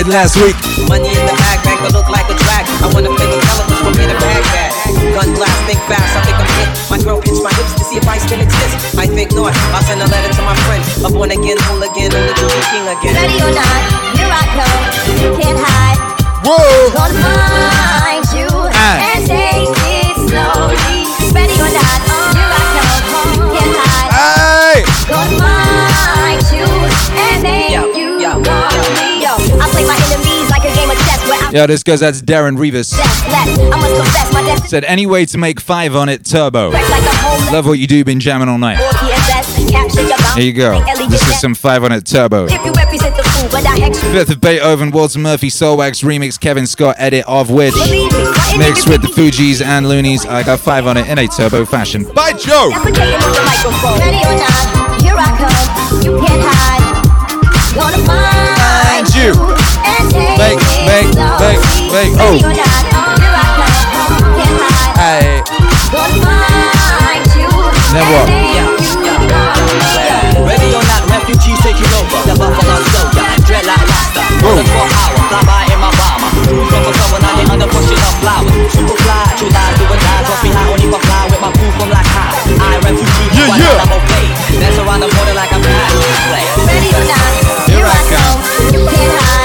Did last week. Money in the bag, bank look like a drag. I wanna play the intelligence from in a Baghdad. Gun blast, think fast, I think I'm hit. My girl pinch my hips to see if I still exist. I think not. I'll send a letter to my friend. A born again, hooligan, only to be king again. Ready or not, Yeah, this goes out to Darren Rivas. less. I must confess Said any way to make five on it turbo. like Love what you do, been jamming all night. or TSS. Capture your bounce. There you go. This is some five on it turbo. If you represent the fool, but I hex you. Fifth of Beethoven, Walter Murphy, Soulwax remix, Kevin Scott edit of which Believe me, my mixed with the Fugees and Loonies. I got five on it in a turbo fashion. By Joe. Defecating on the microphone. Ready or not, here I come. You can't hide. Gonna find you. and take Make, it make, slowly. make, make, oh. Ready or not, here I. You can't. Hey. Gonna find you. Then what? and make you want me. Ready or not, refugees taking over. The Buffalo Soldier, dreadlock rasta. Whoa. The four hour, fly by in my bomber. Cruise from a cover, now they under pushing up flowers. Super fly, true die, do or die. Don't be only for fly with my crew from like high. I refugee, Yeah, yeah. I'm okay. Dance around the border like I'm high. Ready or not, here I come. You can't hide.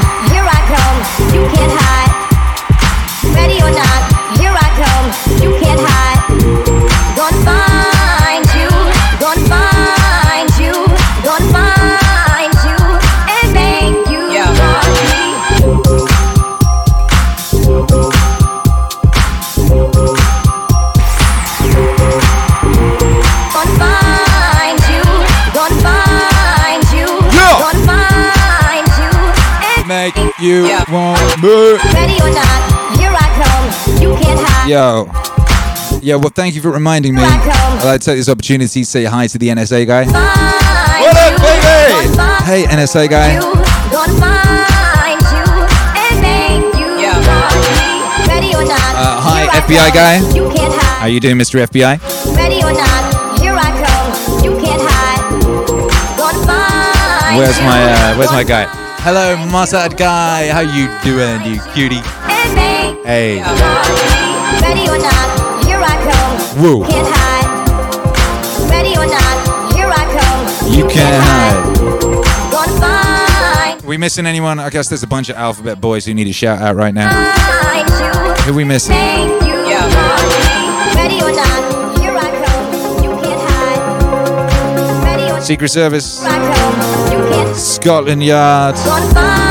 You can't hide. Yeah. won't. Ready or not, here I come. You can't hide. Yo. Yeah, well, thank you for reminding me. I'd like to take this opportunity to say hi to the NSA guy. What up, baby? Hey, NSA guy. Gonna find you and make you want me. Ready or not, Uh, hi, here I FBI come. guy. You can't hide. How you doing, Mr. FBI? Ready or not, here I come. You can't hide. Gonna find Where's you. my uh, Where's my guy? Hello, Mossad guy. How you doing, you cutie? And make Hey. you want. Ready or not, here I come. Woo. Can't hide. Ready or not, here I come. You can't hide. Gonna find We missing anyone? I guess there's a bunch of alphabet boys who need a shout out right now. find you. Who we missing? Make you want. Ready or not, Secret Service, I come. You can't Scotland Yard.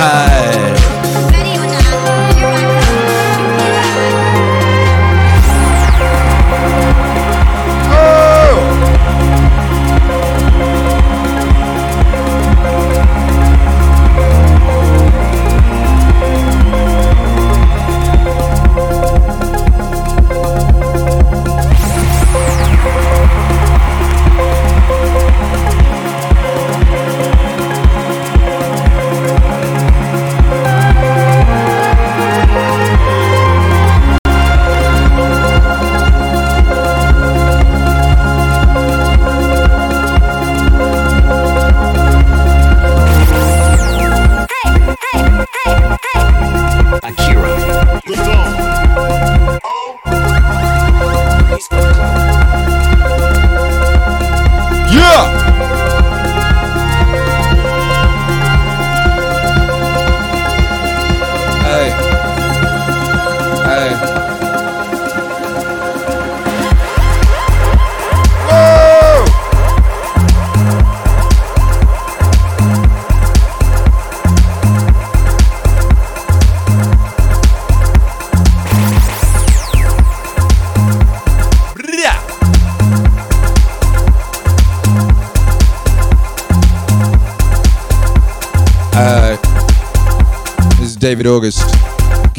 Can't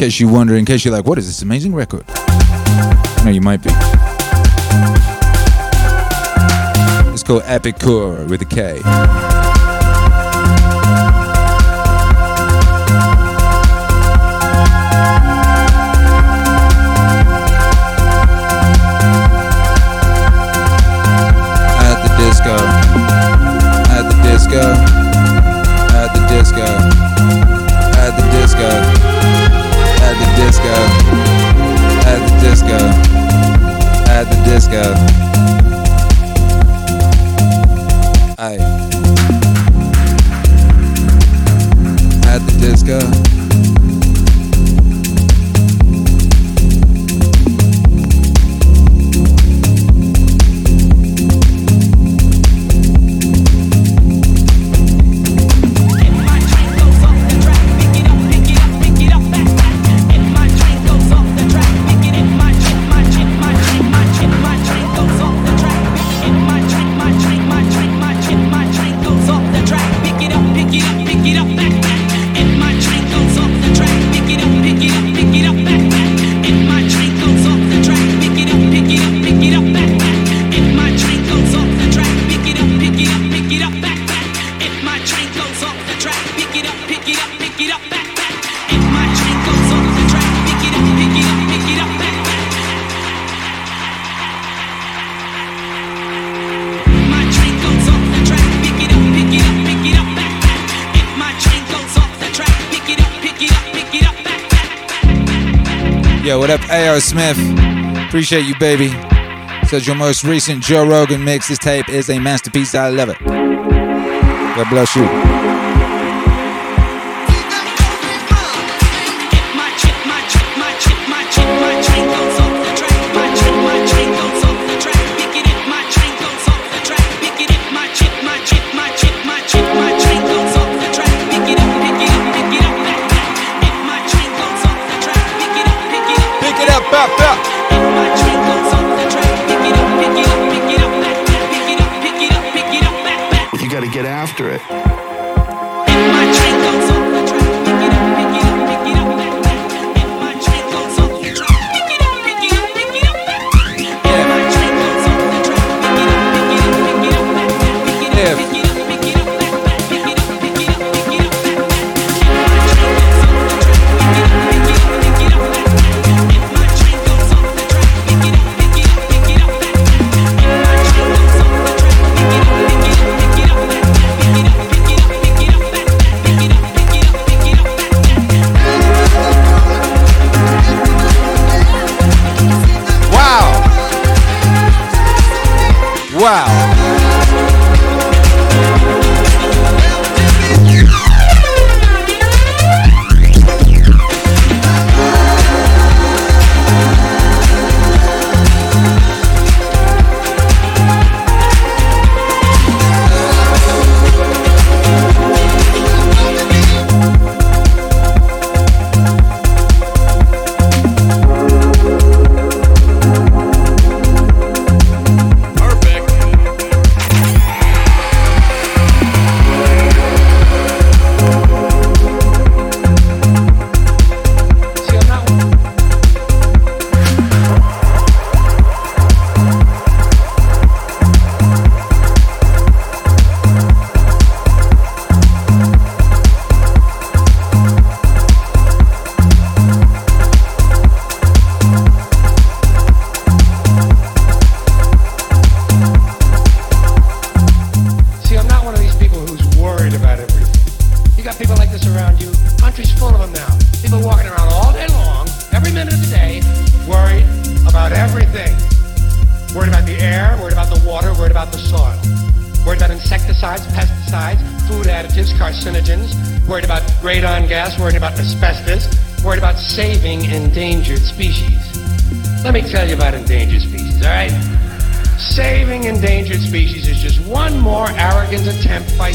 case you're wondering, in case you're like, what is this amazing record? No, you might be. It's called Epicure with a K. At the disco. At the disco. At the disco. At the disco. At the disco. At the disco. At the disco. Aye. At the disco. Up, A.O. Smith? Appreciate you, baby. Says your most recent Joe Rogan mix. This tape is a masterpiece. I love it. God bless you.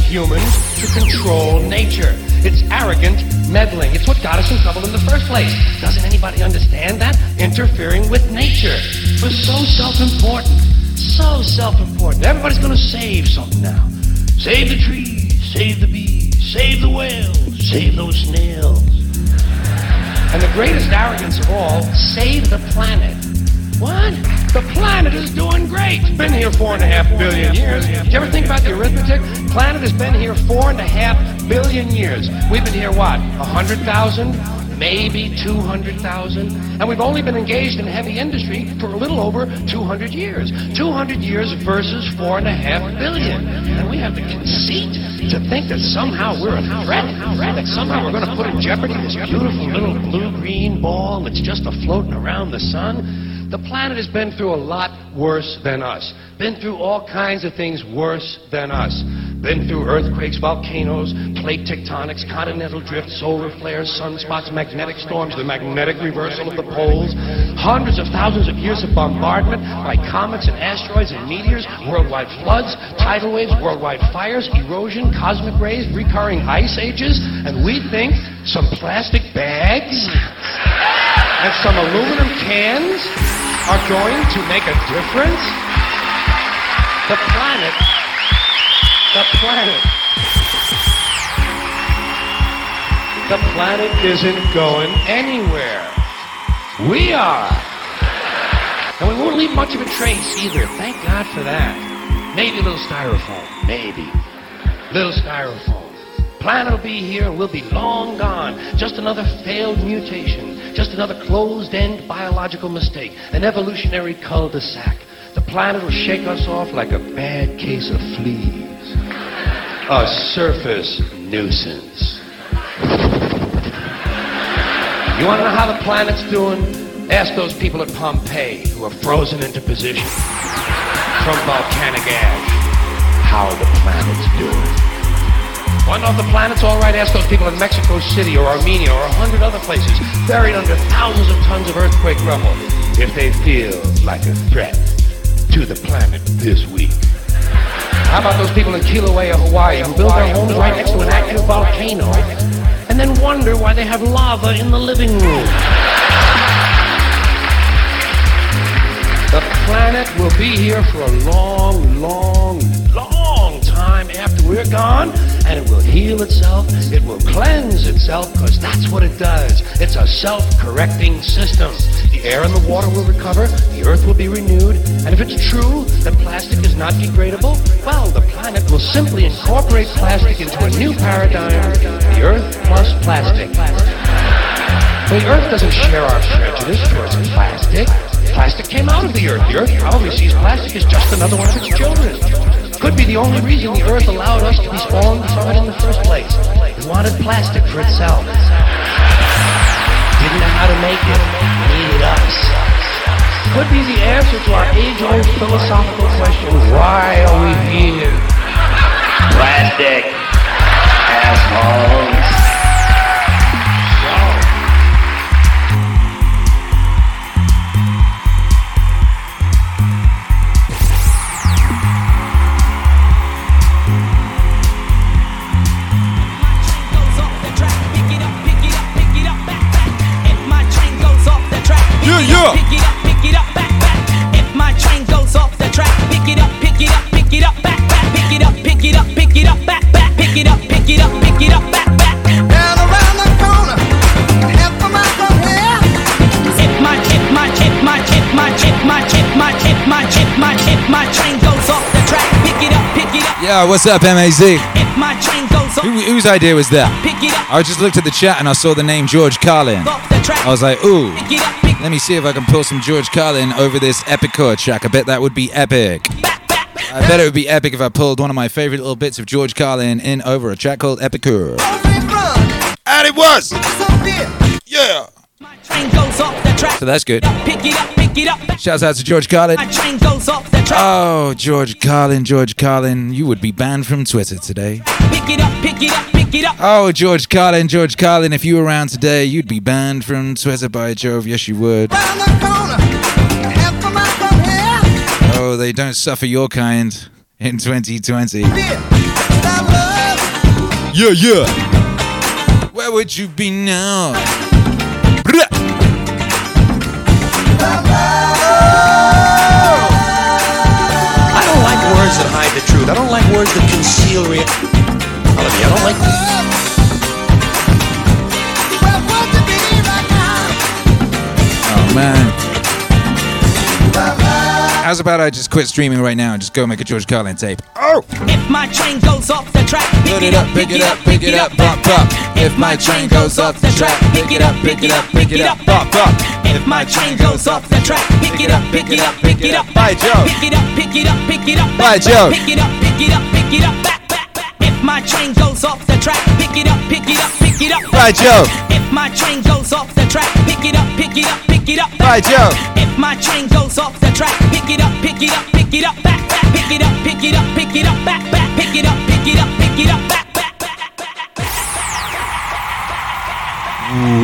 Humans to control nature. It's arrogant meddling. It's what got us in trouble in the first place. Doesn't anybody understand that? Interfering with nature. We're so self-important. So self-important. Everybody's gonna save something now. Save the trees, save the bees, save the whales, save those snails. And the greatest arrogance of all, save the planet. What? The planet is doing great. It's been here four and a half billion years. Did you ever think about the arithmetic? The planet has been here four and a half billion years. We've been here what? A hundred thousand? Maybe 200,000. And we've only been engaged in heavy industry for a little over 200 years. 200 years versus four and a half billion. And we have the conceit to think that somehow we're a threat. That somehow we're going to put in jeopardy this beautiful little blue-green ball that's just a floating around the sun. The planet has been through a lot worse than us. Been through all kinds of things worse than us. Been through earthquakes, volcanoes, plate tectonics, continental drift, solar flares, sunspots, magnetic storms, the magnetic reversal of the poles, hundreds of thousands of years of bombardment by comets and asteroids and meteors, worldwide floods, tidal waves, worldwide fires, erosion, cosmic rays, recurring ice ages, and we think some plastic bags and some aluminum cans are going to make a difference? The planet, the planet, the planet isn't going anywhere. We are. And we won't leave much of a trace either. Thank God for that. Maybe a little styrofoam. Maybe. Little styrofoam. Planet will be here and we'll be long gone. Just another failed mutation. Just another closed-end biological mistake. An evolutionary cul-de-sac. The planet will shake us off like a bad case of fleas. A surface nuisance. You want to know how the planet's doing? Ask those people at Pompeii who are frozen into position from volcanic ash how the planet's doing. Want to know if the planet's all right? Ask those people in Mexico City or Armenia or a hundred other places buried under thousands of tons of earthquake rubble if they feel like a threat to the planet this week. How about those people in Kilauea, Hawaii, who build their homes right next to an active volcano and then wonder why they have lava in the living room? The planet will be here for a long, long, time after we're gone, and it will heal itself, it will cleanse itself, because that's what it does. It's a self-correcting system. The air and the water will recover, the earth will be renewed, and if it's true that plastic is not degradable, well, the planet will simply incorporate plastic into a new paradigm, the earth plus plastic. The earth doesn't share our prejudice towards plastic. Plastic came out of the earth. The earth probably sees plastic as just another one of its children. Could be the only reason the earth allowed us to be spawned from it in the first place. It wanted plastic for itself. Didn't know how to make it. Needed us. Could be the answer to our age-old philosophical question, why are we here? Plastic. Assholes. Yeah, yeah. Pick it up, pick it up, back, back. If my train goes off the track, pick it up, pick it up, pick it up, back, back. Pick it up, pick it up, pick it up, back, back. Pick it up, pick it up, pick it up, back, back. And around the corner, half a mile from here. If my, if my, if my, if my, if my, if my, if my, if my, if my train goes off the track, pick it up, pick it up. Yeah, what's up, MAZ? If my train goes off, Who, whose idea was that? pick it up, I just looked at the chat and I saw the name George Carlin. off the track. I was like, ooh, Pick it up, pick let me see if I can pull some George Carlin over this Epicor track. I bet that would be epic. I bet it would be epic if I pulled one of my favorite little bits of George Carlin in over a track called Epicure. And it was! Yeah! train goes off the track. So that's good. Pick it up, pick it up. Shouts out to George Carlin. My train goes off the track. Oh, George Carlin, George Carlin, you would be banned from Twitter today. Pick it up, pick it up, pick up. Oh, George Carlin, George Carlin, if you were around today, you'd be banned from Twitter by Jove. Yes, you would. Around the corner, half a mile from here. Oh, they don't suffer your kind in 2020. Yeah, yeah. Where would you be now? I don't like words that hide the truth. I don't like words that conceal reality. I don't like. Man. How's about I just quit streaming right now and just go make a George Carlin tape? Oh! If my train goes off the track, Load it up, pick it up, pick it up, pop, pop. If my train goes off the track, pick it up, pick it up, pick it up, pop, pop. If my train goes off the track, pick it up, pick it up, pick it up. By Joe. Pick it up, pick it up, pick it up. By Joe. Pick it up, pick it up, pick it up. Back, back, back. If my train goes off the track, pick it up, pick it up, pick it up. By Joe. If my train goes off the track, pick it up, pick it up, pick it up. By Joe. If my train goes off the track, pick it up, pick it up, pick it up, back, back, pick it up, pick it up, pick it up, back, back, pick it up, pick it up, pick it up, back, back.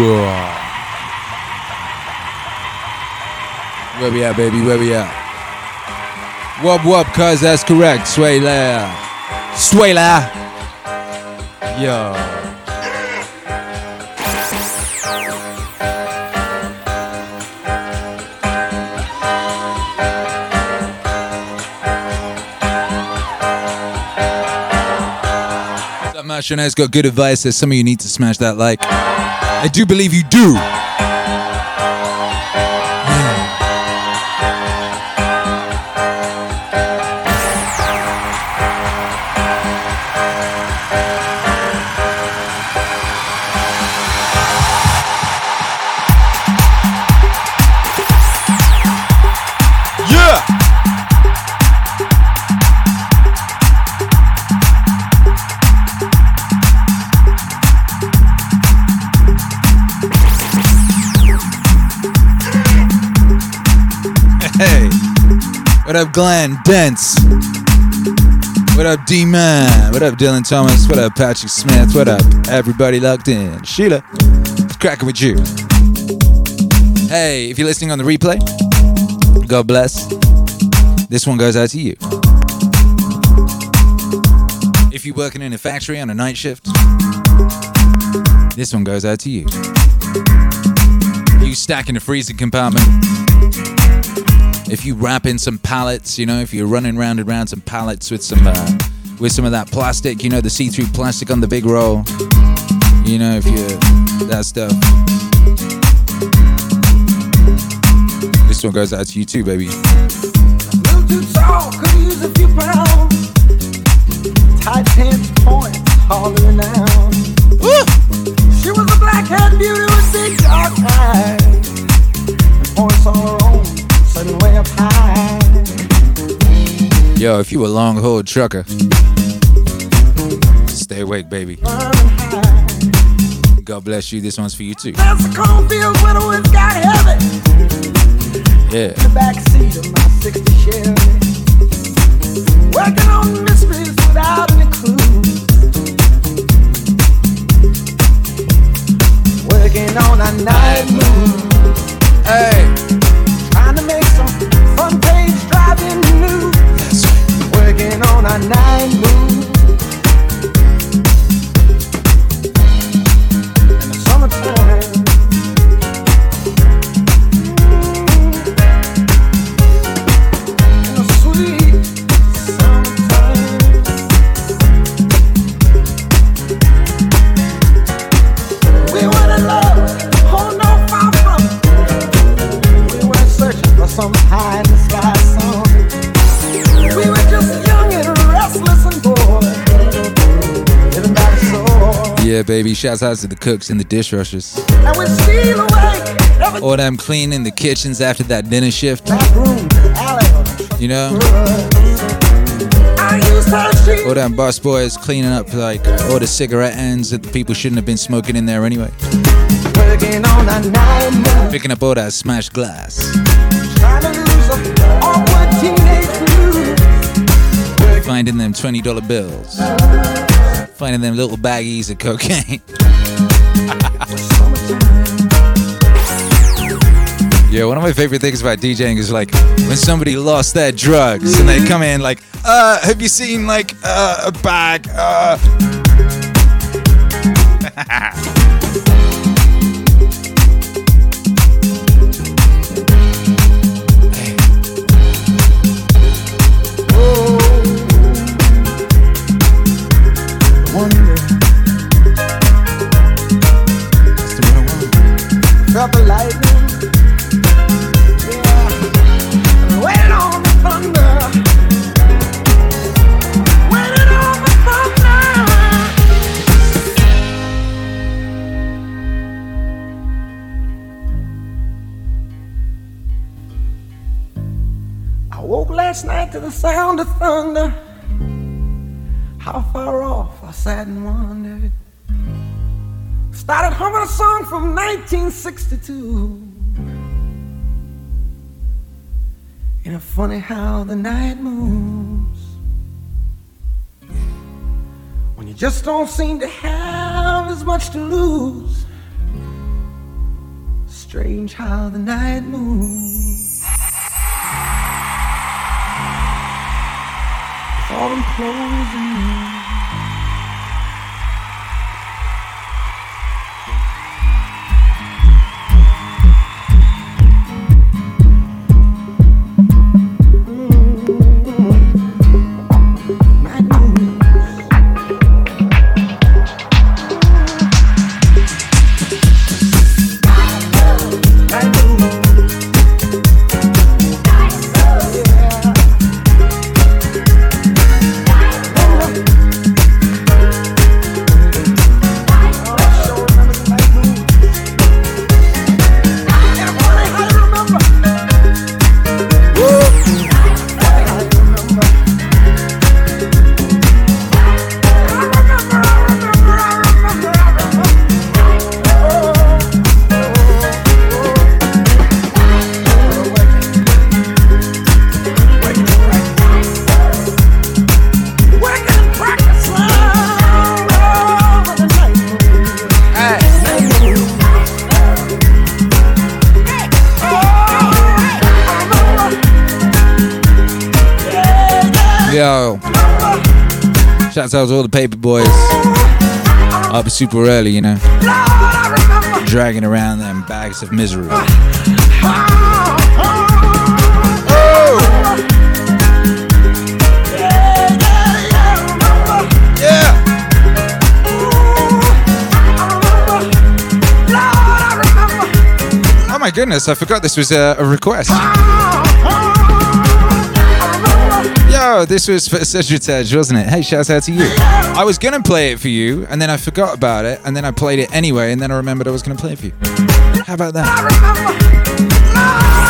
Whoa. Where we at, baby? Where we at? Wub wub, cuz that's correct. Sway la. Sway la. Yo. That Mashonet's got good advice. Says some of you need to smash that like. I do believe you do. What up, Glenn? Dents. What up, D Man? What up, Dylan Thomas? What up, Patrick Smith? What up, everybody locked in? Sheila, it's cracking with you. Hey, if you're listening on the replay, God bless. This one goes out to you. If you're working in a factory on a night shift, this one goes out to you. You stack in a freezing compartment. If you wrap in some pallets, you know, if you're running round and round some pallets with some uh, with some of that plastic, you know, the see-through plastic on the big roll. You know, if you that stuff. This one goes out to you too, baby. Little too tall, could use a few pounds. Tight pants, points, hollering out. She was a black-haired beauty with big dark eyes. Points on her Yo, if you a long haul trucker, stay awake, baby. God bless you. This one's for you too. That's the cornfield when the winds got heavy. Yeah. In the back seat of my 60 Chevy. Working on mysteries without any clues. Working on a night move. Hey. On a night move. Yeah, baby. Shouts out to the cooks and the dishwashers. And we steal away every Or them cleaning the kitchens after that dinner shift. You know? I used her sheet. Or them bus boys cleaning up like all the cigarette ends that the people shouldn't have been smoking in there anyway. Working on a night move. Picking up all that smashed glass. Trying to lose a awkward teenage blues. Finding them $20 bills. Finding them little baggies of cocaine. Yeah, one of my favorite things about DJing is like when somebody lost their drugs and they come in like, uh, have you seen like uh, a bag? Uh. 1962. Ain't it funny how the night moves? When you just don't seem to have as much to lose. Strange how the night moves. All them closing super early, you know. Dragging around them bags of misery. Oh my goodness, I forgot this was a, a request. Yo, this was for Sagittarius, wasn't it? Hey, shout out to you. I was gonna play it for you, and then I forgot about it, and then I played it anyway, and then I remembered I was gonna play it for you. How about that?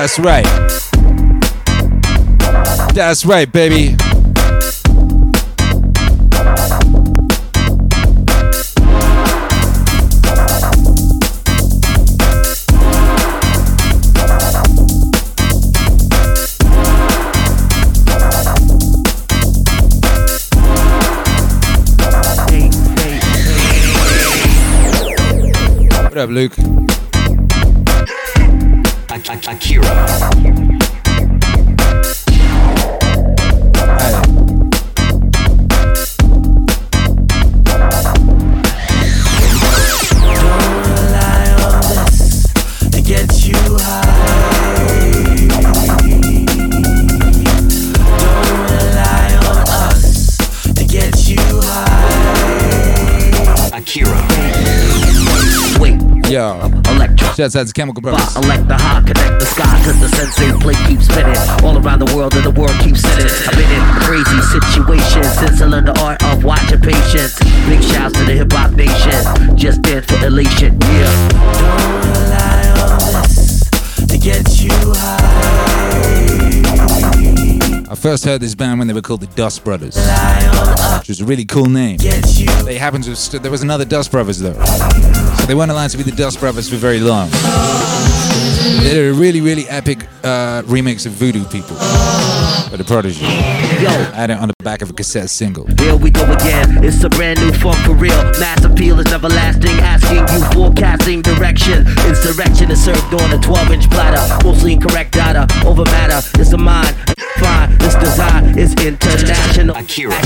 That's right. That's right, baby. What up, Luke? Shouts out to Chemical Brothers. Elect the high, connect the sky, cause the sensei plate keeps spinning. All around the world and the world keeps spinning. I've been in crazy situations since I learned the art of watching patience. Big shouts to the hip hop nation, just dance for elation, yeah. Don't rely on this to get you high. I first heard this band when they were called the Dust Brothers, which was a really cool name. They happened to st- there was another Dust Brothers though, so they weren't allowed to be the Dust Brothers for very long. They did a really really epic uh, remix of Voodoo People by the Prodigy. I the back of a cassette single. Here we go again. It's a brand new funk for real. Mass appeal is everlasting. Asking you forecasting direction. Insurrection is served on a 12 inch platter. Mostly incorrect data over matter. It's a mind. Fine. This design is international. National.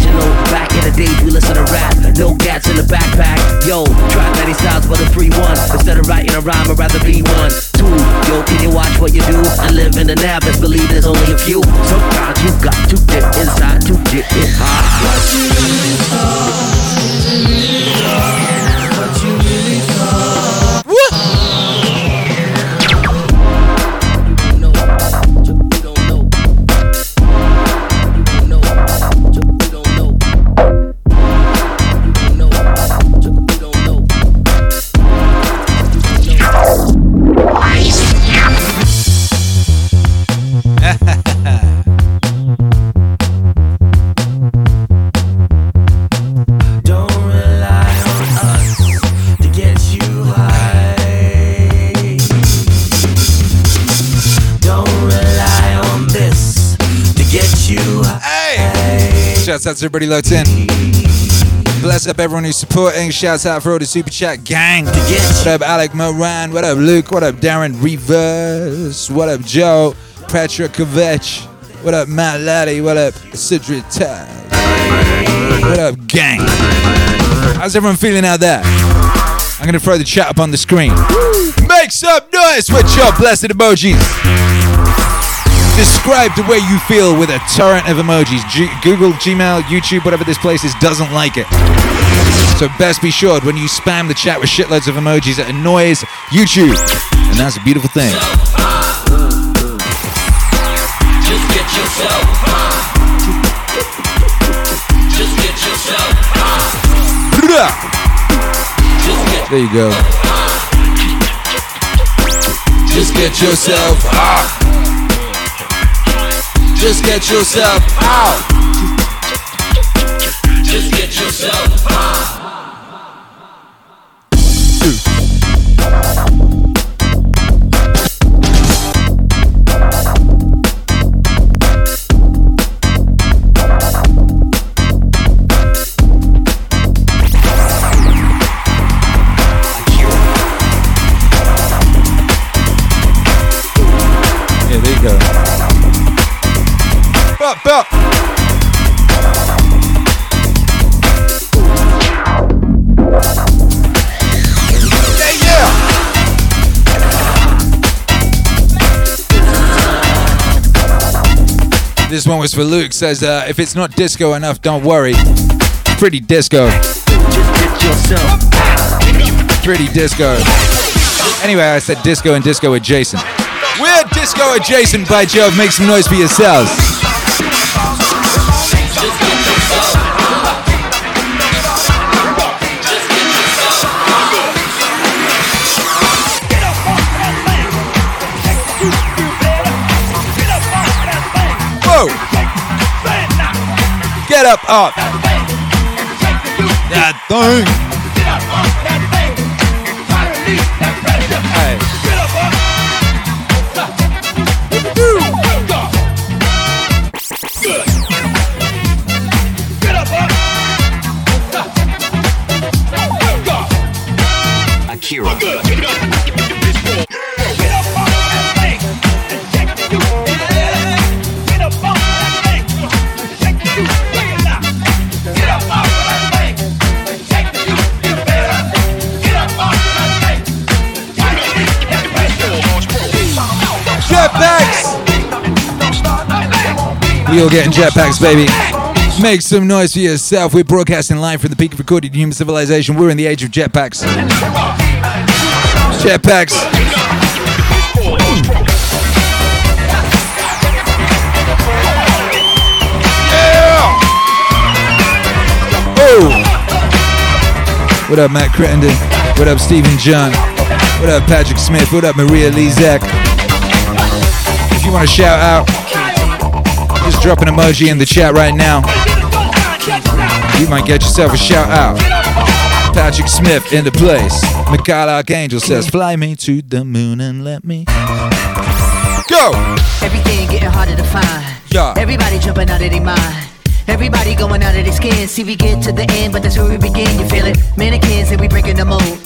Back in the days we listen to rap. No gats in the backpack. Yo, try many styles but a free one. Instead of writing a rhyme, I'd rather be one. Two. Yo, can you watch what you do? And live in the now. Best believe there's only a few. Sometimes you got to get inside to get it you high. Shouts out to everybody locked in. Bless up everyone who's supporting. Shouts out for all the super chat gang. What up, Alec Moran? What up, Luke? What up, Darren Reverse? What up, Joe? Petra? What up, Matt Laddie? What up, Sidra Taz? What up, gang? How's everyone feeling out there? I'm gonna throw the chat up on the screen. Make some noise with your blessed emojis. Describe the way you feel with a torrent of emojis. G- Google, Gmail, YouTube, whatever this place is, doesn't like it. So best be sure when you spam the chat with shitloads of emojis, it annoys YouTube. And that's a beautiful thing. Just get yourself high. Just get yourself high. Just get There you go. Just get yourself out. Just get yourself out. Just get yourself out. Yeah, yeah. This one was for Luke. Says, uh, if it's not disco enough, don't worry. Pretty disco. Pretty disco. Anyway, I said disco and disco adjacent. We're disco adjacent by Jove. Make some noise for yourselves. Get up, up. That thing. We all getting jetpacks, baby. Make some noise for yourself. We're broadcasting live from the peak of recorded human civilization. We're in the age of jetpacks. Jetpacks. Yeah. Oh! What up, Matt Crittenden? What up, Stephen John? What up, Patrick Smith? What up, Maria Lezak? If you want to shout out, just drop an emoji in the chat right now. You might get yourself a shout out. Patrick Smith in the place. Mikhail Archangel says, Fly me to the moon and let me go. Everything getting harder to find. Yeah. Everybody jumping out of their mind. Everybody going out of their skin. See, we get to the end, but that's where we begin. You feel it? Mannequins and we breaking the mold.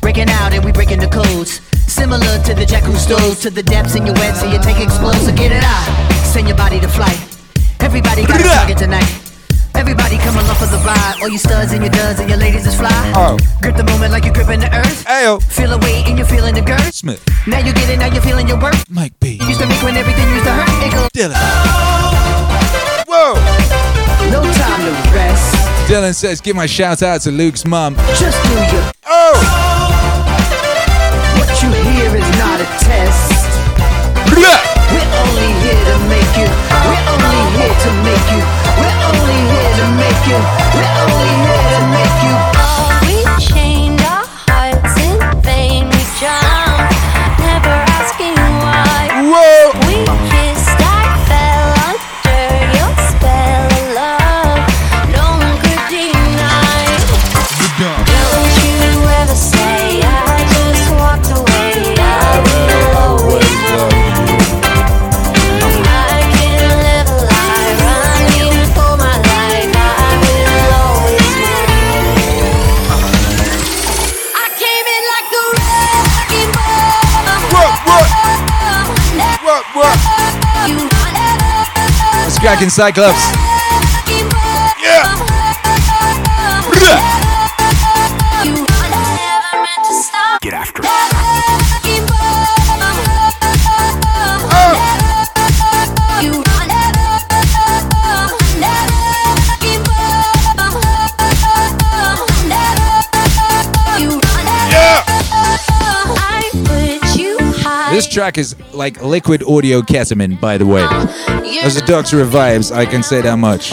Breaking out and we breaking the codes. Similar to the jack who stole to the depths in your web, so you take explosive. Get it out. Send your body to flight. Everybody got a target tonight. Everybody coming off of the ride. All you studs and your duds and your ladies is fly. Oh. Grip the moment like you're gripping the earth. Ayo. Feel a weight and you're feeling the girth. Smith. Now you get it, now you're feeling your worth. Mike B. Used to make when everything used to hurt. It goes. Dylan. Whoa. No time to rest. Dylan says, Give my shout out to Luke's mum. Just do your. Oh. What you hear is not a test. We're only here to make you. We're only here to make you. We're only here to make you. We're only here to make you. We chained cracking Cyclops. Yeah. Get after it. This track is like liquid audio ketamine, by the way. As a doctor of vibes, I can say that much.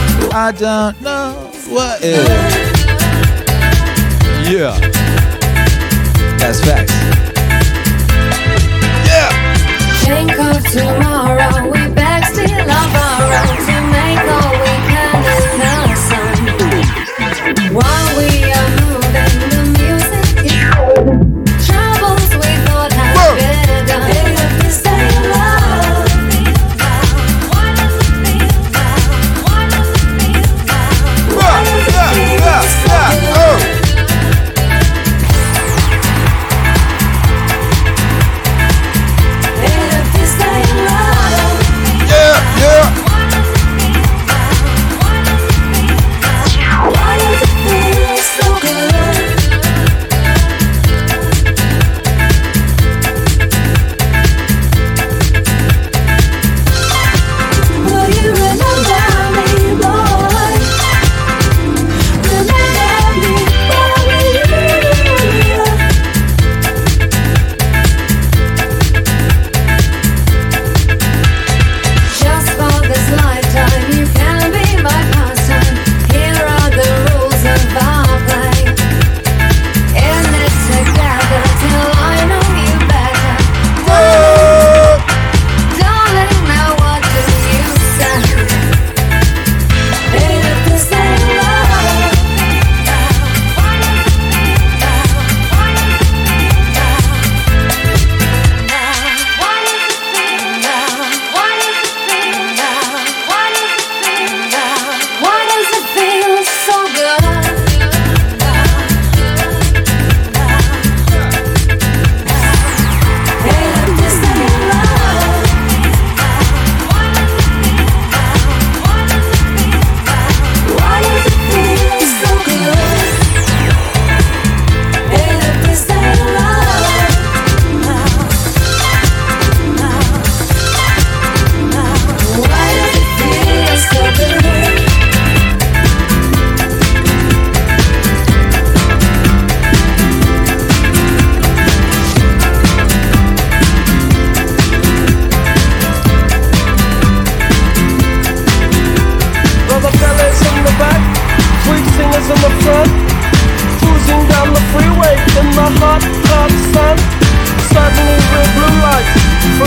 I don't know what is. Yeah. That's facts. Yeah. Think of tomorrow.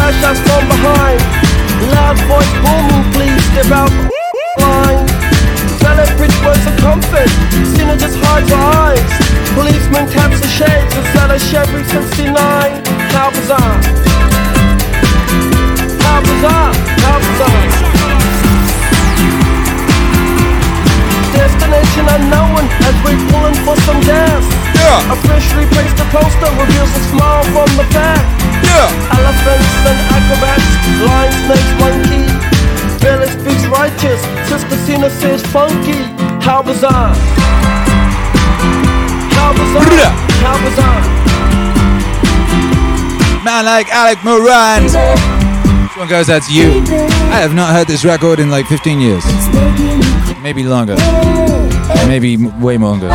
touch us from behind. Loud voice booming, please step out line. Celebrate words of comfort, Sinners just hide their eyes. Policeman taps the shades inside a Chevy 69. How bizarre. How bizarre, how bizarre. Destination unknown as we're pulling for some gas officially placed the poster reveals a smile from the back. Yeah. Elephants and acrobats, lion, snakes, monkey. Pele speaks righteous, Sister Zina says funky. How bizarre! How bizarre! How bizarre! Man like Alec Moran. This one goes out to you. I have not heard this record in like 15 years. Maybe longer. Maybe way longer.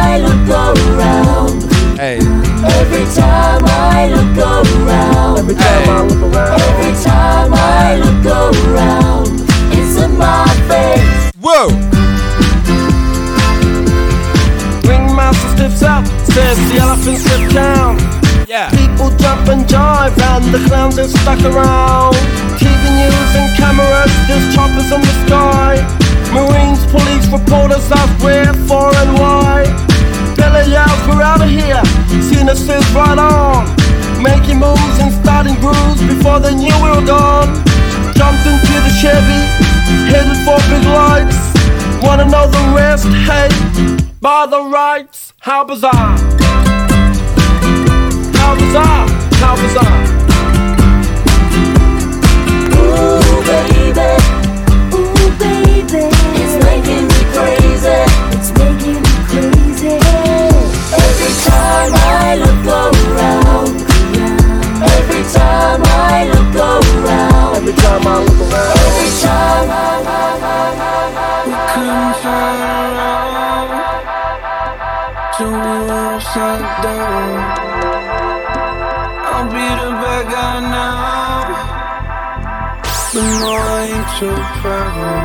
I. Hey. Every time I look around. Every time I look around. Every time I look around. It's in my face. Whoa! Ringmaster stiffs up, says the elephant stiff down. Yeah. People jump and jive, and the clowns are stuck around. TV news and cameras, there's choppers in the sky. Marines, police, reporters ask where, for, and why. Pele yells, we're out of here. Says, right on. Making moves and starting grooves before knew we were gone. Jumped into the Chevy, headed for big lights. Wanna know the rest? Hey, by the rights, how bizarre! How bizarre! How bizarre! Time I look around. Every time I look around. Every time I look around. Every time We couldn't around till we were upside down. I'll be the bad guy now, I ain't proud.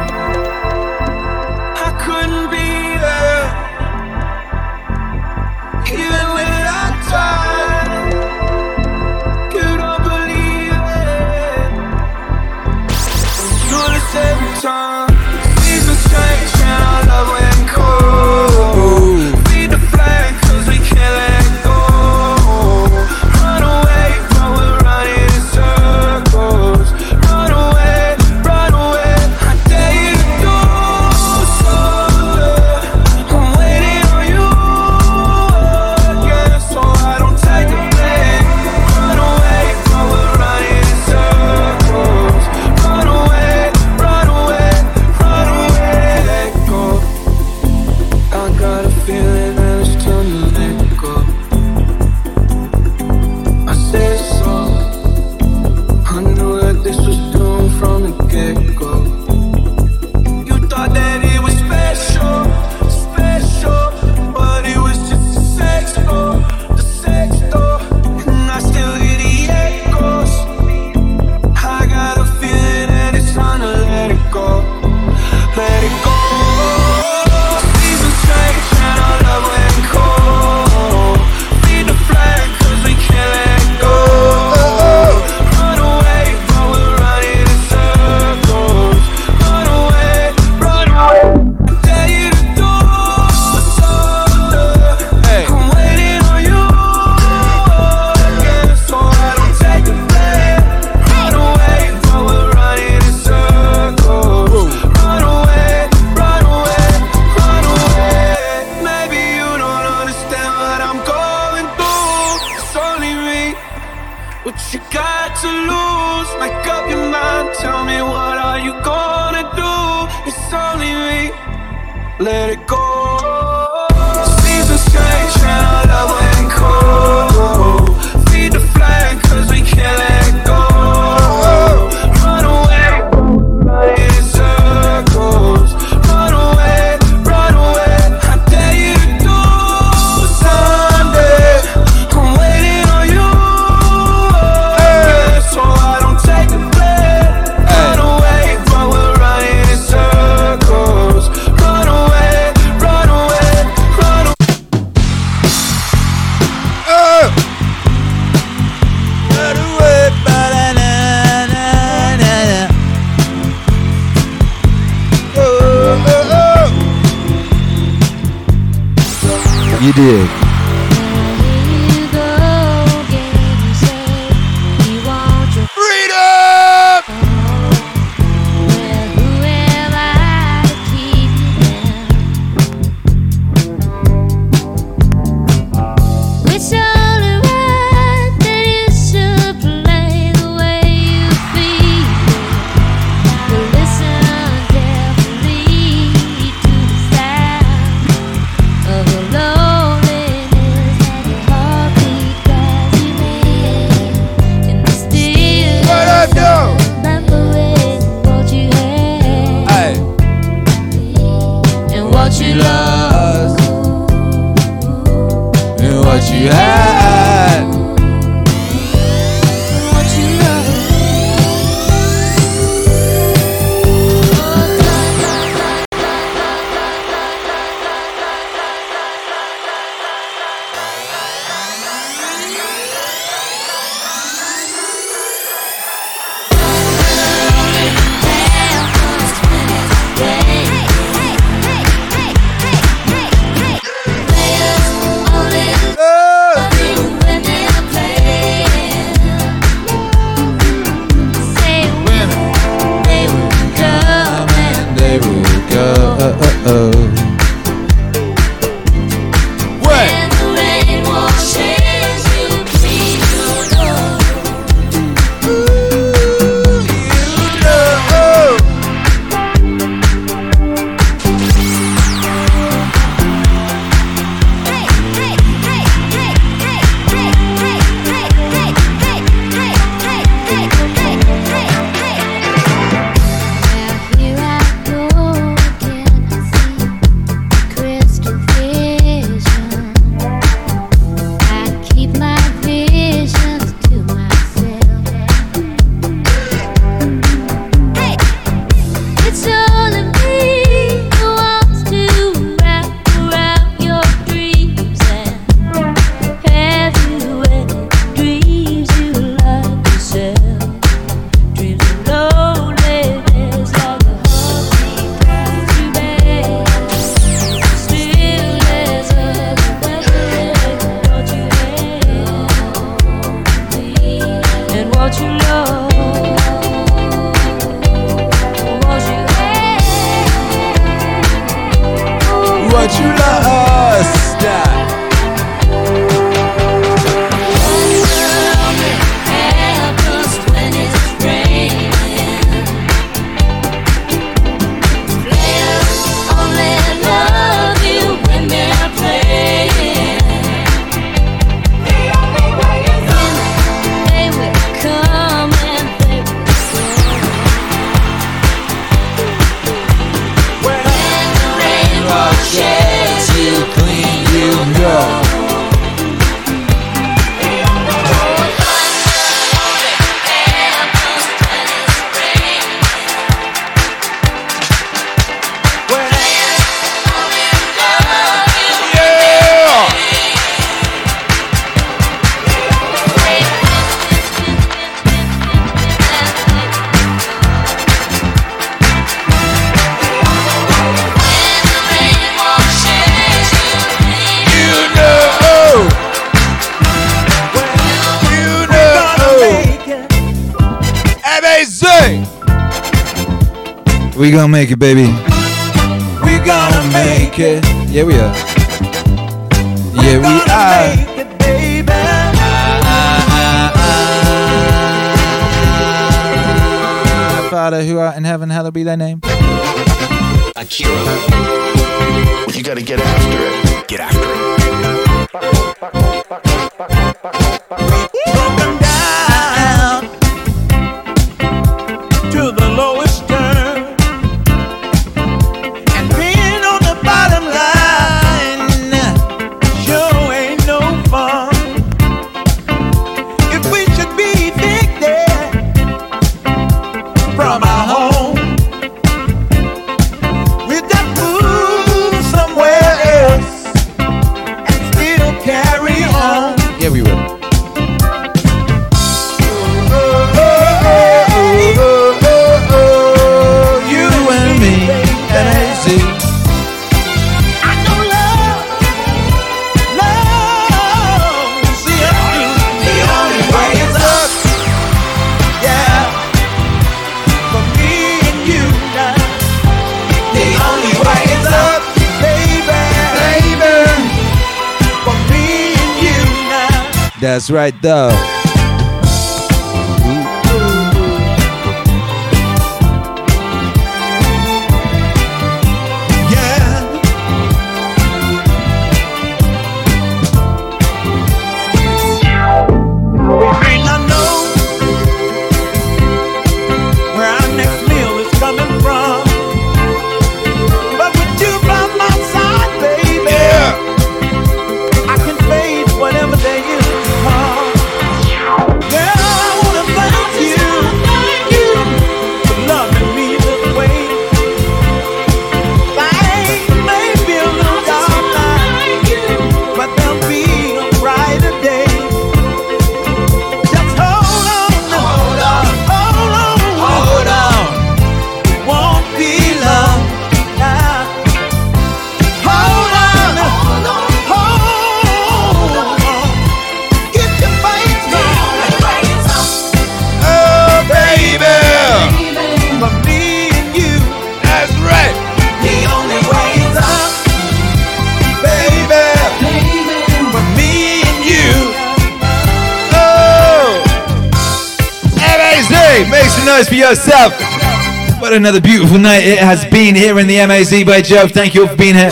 Another beautiful night it has been here in the MAZ by Joe. Thank you all for being here.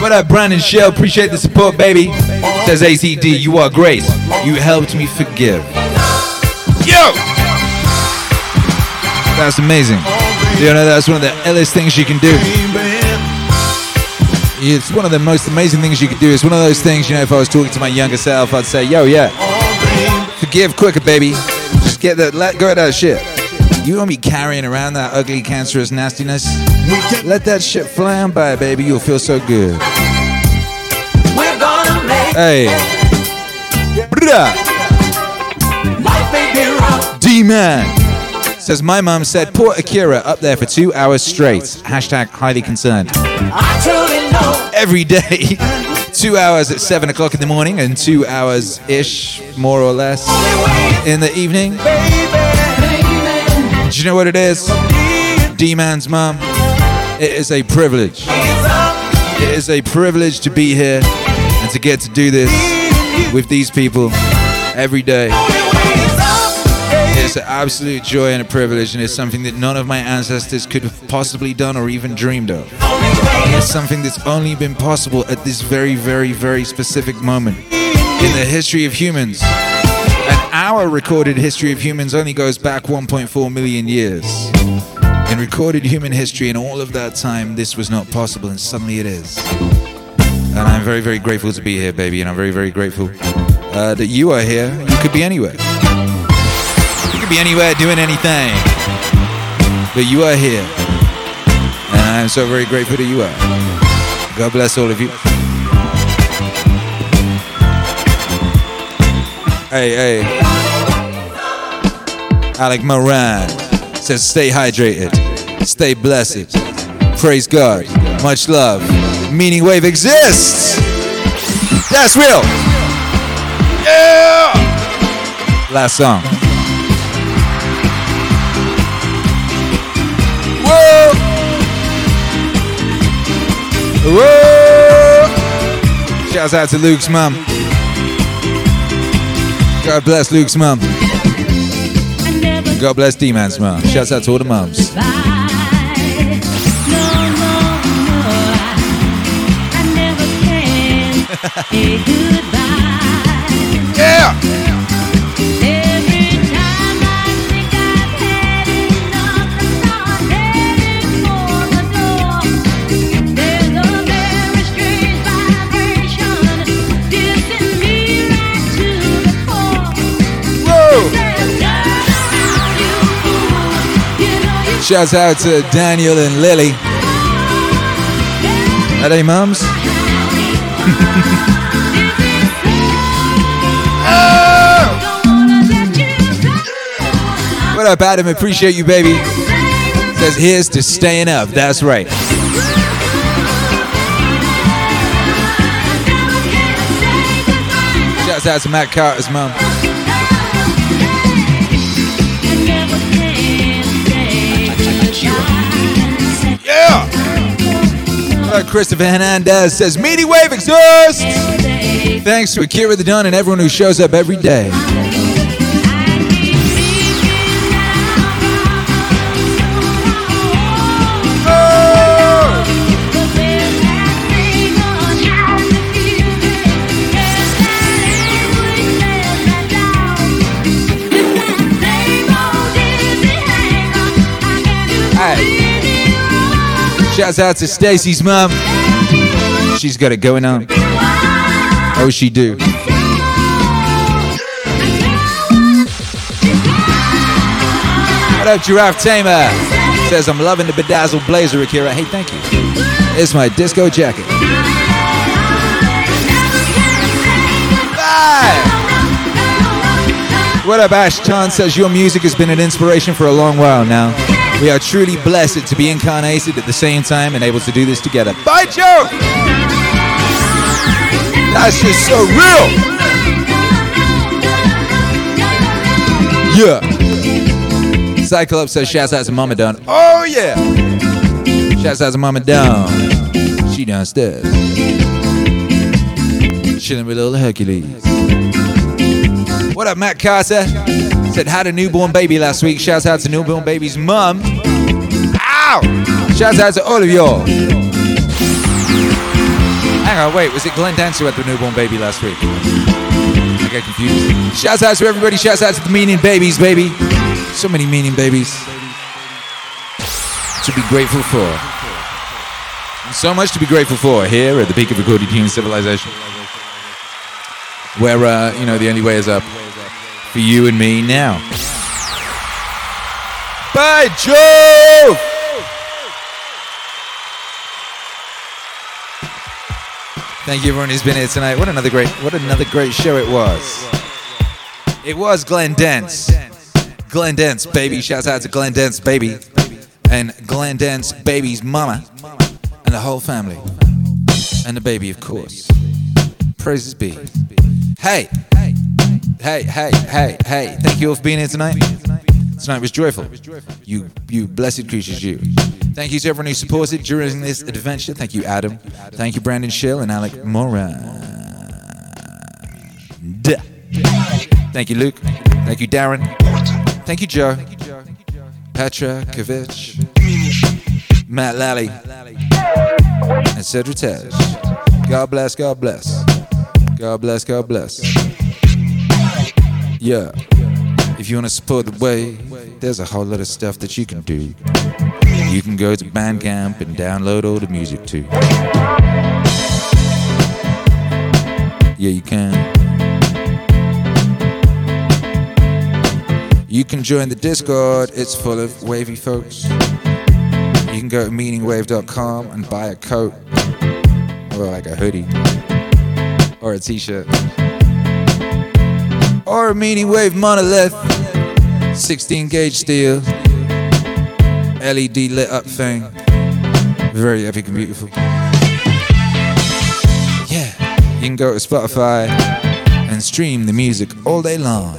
What up, Brandon Shell? Appreciate the support, baby. Says ACD, you are great. You helped me forgive. Yo! That's amazing. You know, that's one of the illest things you can do. It's one of the most amazing things you can do. It's one of those things, you know, if I was talking to my younger self, I'd say, yo, yeah, forgive quicker, baby. Just get that, let go of that shit. You don't be carrying around that ugly, cancerous nastiness. Let that shit fly on by, baby. You'll feel so good. We're gonna make Hey, Bruh. life may be rough. D Man says my mom said poor Akira up there for two hours straight. Hashtag highly concerned. I truly know Every day, two hours at seven o'clock in the morning and two hours ish, more or less, in the evening. You know what it is? D Man's mum. It is a privilege. It is a privilege to be here and to get to do this with these people every day. It's an absolute joy and a privilege, and it's something that none of my ancestors could have possibly done or even dreamed of. It's something that's only been possible at this very, very, very specific moment in the history of humans. Our recorded history of humans only goes back 1.4 million years. In recorded human history, in all of that time, this was not possible, and suddenly it is. And I'm very, very grateful to be here, baby, and I'm very, very grateful uh, that you are here. You could be anywhere. You could be anywhere doing anything. But you are here. And I'm so very grateful that you are. God bless all of you. Hey, hey. Alec Moran says, stay hydrated, stay blessed. Praise God. Much love. Meaning Wave exists. That's real. Yeah. Last song. Whoa. Whoa. Shouts out to Luke's mom. God bless Luke's mum. God bless D-Man's mum. Shouts out to all the mums. yeah! Shouts out to Daniel and Lily. Are they mums? What up, Adam? Appreciate you, baby. Says here's to staying up. That's right. Shouts out to Matt Carter's mom. Uh, Christopher Hernandez says, Meaning Wave exhaust! Thanks to Akira the Don and everyone who shows up every day. Shouts out to Stacy's mom. She's got it going on. Oh, she do. What up, Giraffe Tamer? Says I'm loving the bedazzled blazer, Akira. Hey, thank you. It's my disco jacket. What up, Ash Chan says your music has been an inspiration for a long while now. We are truly blessed to be incarnated at the same time and able to do this together. Bye, Joe! That's just so real! Yeah! Cyclops says, shouts out to Mama Don. Oh, yeah! Shouts out to Mama Don. She downstairs. Chilling with little Hercules. What up, Matt Carter? Said had a newborn baby last week. Shouts out to newborn baby's mum. Ow! Shouts out to all of y'all. Hang on, wait, was it Glenn Dance who had the newborn baby last week? I get confused. Shouts out to everybody. Shouts out to the meaning babies, baby. So many meaning babies to be grateful for. And so much to be grateful for here at the peak of recorded human civilization. Where, uh, you know, the only way is up for you and me now. By Jove! Thank you everyone who's been here tonight. What another great what another great show it was. It was Glenn Dance. Glenn Dance, baby. Shouts out to Glenn Dance, baby. And Glenn Dance, baby's mama. And the whole family. And the baby, of course. Praises be. Hey! Hey, hey, hey, hey. Thank you all for being here tonight. Tonight was joyful. You you blessed creatures, you. Thank you to everyone who supported during this adventure. Thank you, Adam. Thank you, Brandon Schill and Alec Moran. Thank you, Luke. Thank you, Darren. Thank you, Joe. Petra Kovic. Matt Lally. And Cedric Tej. God bless, God bless. God bless, God bless. Yeah. If you want to support the way, there's a whole lot of stuff that you can do. You can go to Bandcamp and download all the music too. Yeah, you can. You can join the Discord, it's full of wavy folks. You can go to meaningwave.com and buy a coat, or like a hoodie, or a t shirt, or a Meaning Wave monolith, 16 gauge steel, LED lit up thing. Very epic and beautiful. Yeah, you can go to Spotify and stream the music all day long.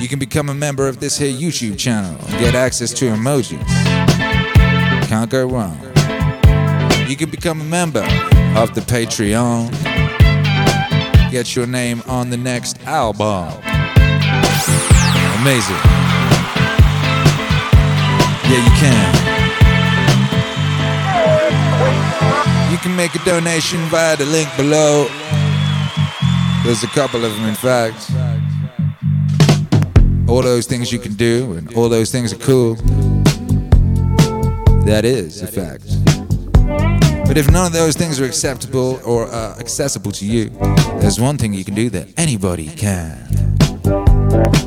You can become a member of this here YouTube channel and get access to emojis. Can't go wrong. you can become a member of the Patreon. Get your name on the next album. Amazing. Yeah, you can. You can make a donation via the link below. There's a couple of them, in fact. All those things you can do, and all those things are cool. That is a fact. But if none of those things are acceptable or uh, accessible to you, there's one thing you can do that anybody can.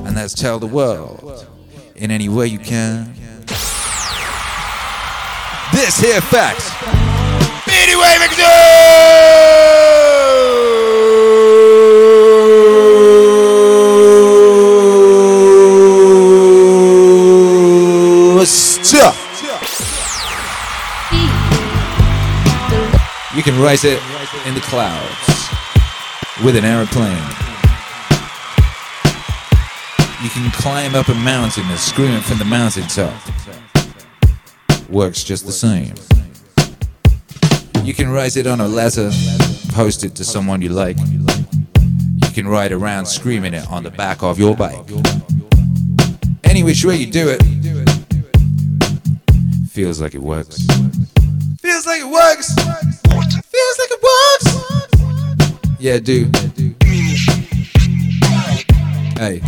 And that's tell the world in any way you can. This here fact. Anyway, Stop. Can write it in the clouds with an aeroplane. You can climb up a mountain and scream it from the mountaintop. Works just the same. You can write it on a letter, post it to someone you like. You can ride around screaming it on the back of your bike. Any which way you do it, feels like it works. Feels like it works. Yeah, do. Hey.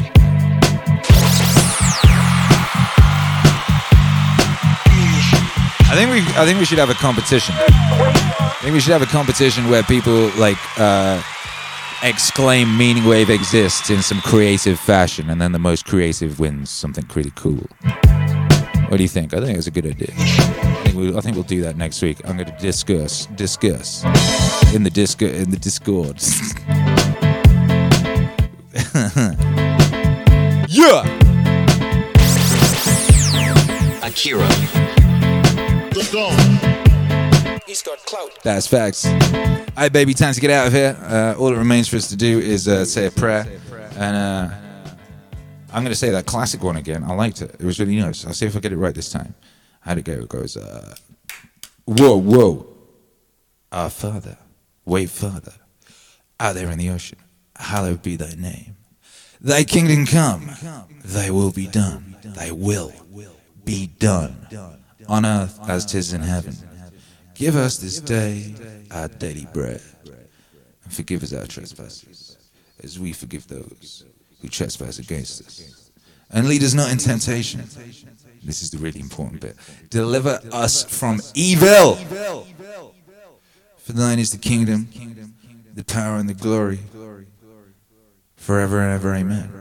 I think we I think we should have a competition. I think we should have a competition where people like uh, exclaim "Meaning Wave exists" in some creative fashion, and then the most creative wins something pretty cool. What do you think? I think it's a good idea. I think, we, I think we'll do that next week. I'm going to discuss discuss in the disc in the Discord. yeah. Akira. He's got clout. That's facts. All right, baby, time to get out of here. Uh, all that remains for us to do is uh, say a prayer. And uh, I'm going to say that classic one again. I liked it. It was really nice. I'll see if I get it right this time. How'd it go? It goes, uh, Whoa, whoa. Our Father, way Father, out there in the ocean, hallowed be thy name. Thy kingdom come, thy will be done, thy will be done, on earth as 'tis in heaven. Give us this day our daily bread, and forgive us our trespasses, as we forgive those who trespass against us. And lead us not in temptation. This is the really important bit. Deliver us from evil. For thine is the kingdom, the power, and the glory, forever and ever. Amen.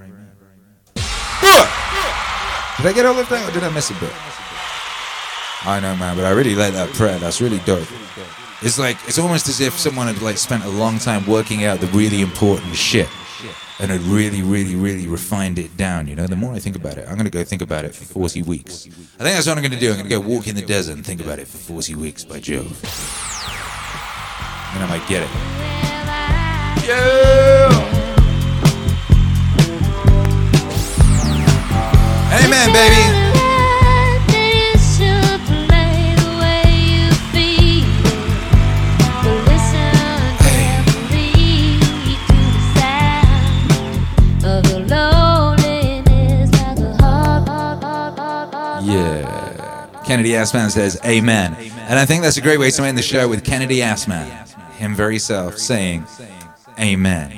Did I get all of that, or did I miss a bit? I know, man, but I really like that prayer. That's really dope. It's like it's almost as if someone had like spent a long time working out the really important shit and had really, really, really refined it down. You know, the more I think about it, I'm gonna go think about it for 40 weeks. I think that's what I'm gonna do. I'm gonna go walk in the desert and think about it for 40 weeks by Jove. And I might get it. Yeah. Amen, baby. Kennedy Assman says, Amen. And I think that's a great way to end the show with Kennedy Assman, him very self, saying, Amen.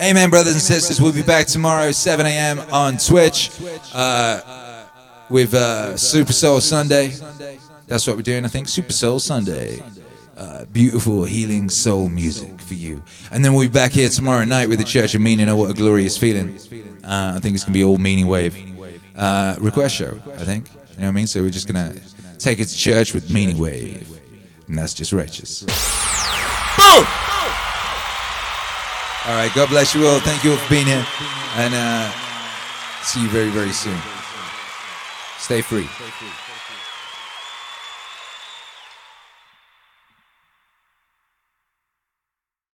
Amen, brothers and sisters. We'll be back tomorrow, 7 a.m. on Twitch uh, with uh, Super Soul Sunday. That's what we're doing, I think. Super Soul Sunday. Uh, beautiful, healing soul music for you. And then we'll be back here tomorrow night with the Church of Meaning. Oh, what a glorious feeling. Uh, I think it's going to be all Meaning Wave. Uh, request show, I think. You know what I mean? So we're just going to take it to church with Meaning Wave. And that's just righteous. Boom! All right, God bless you all. Thank you all for being here. And uh, see you very, very soon. Stay free.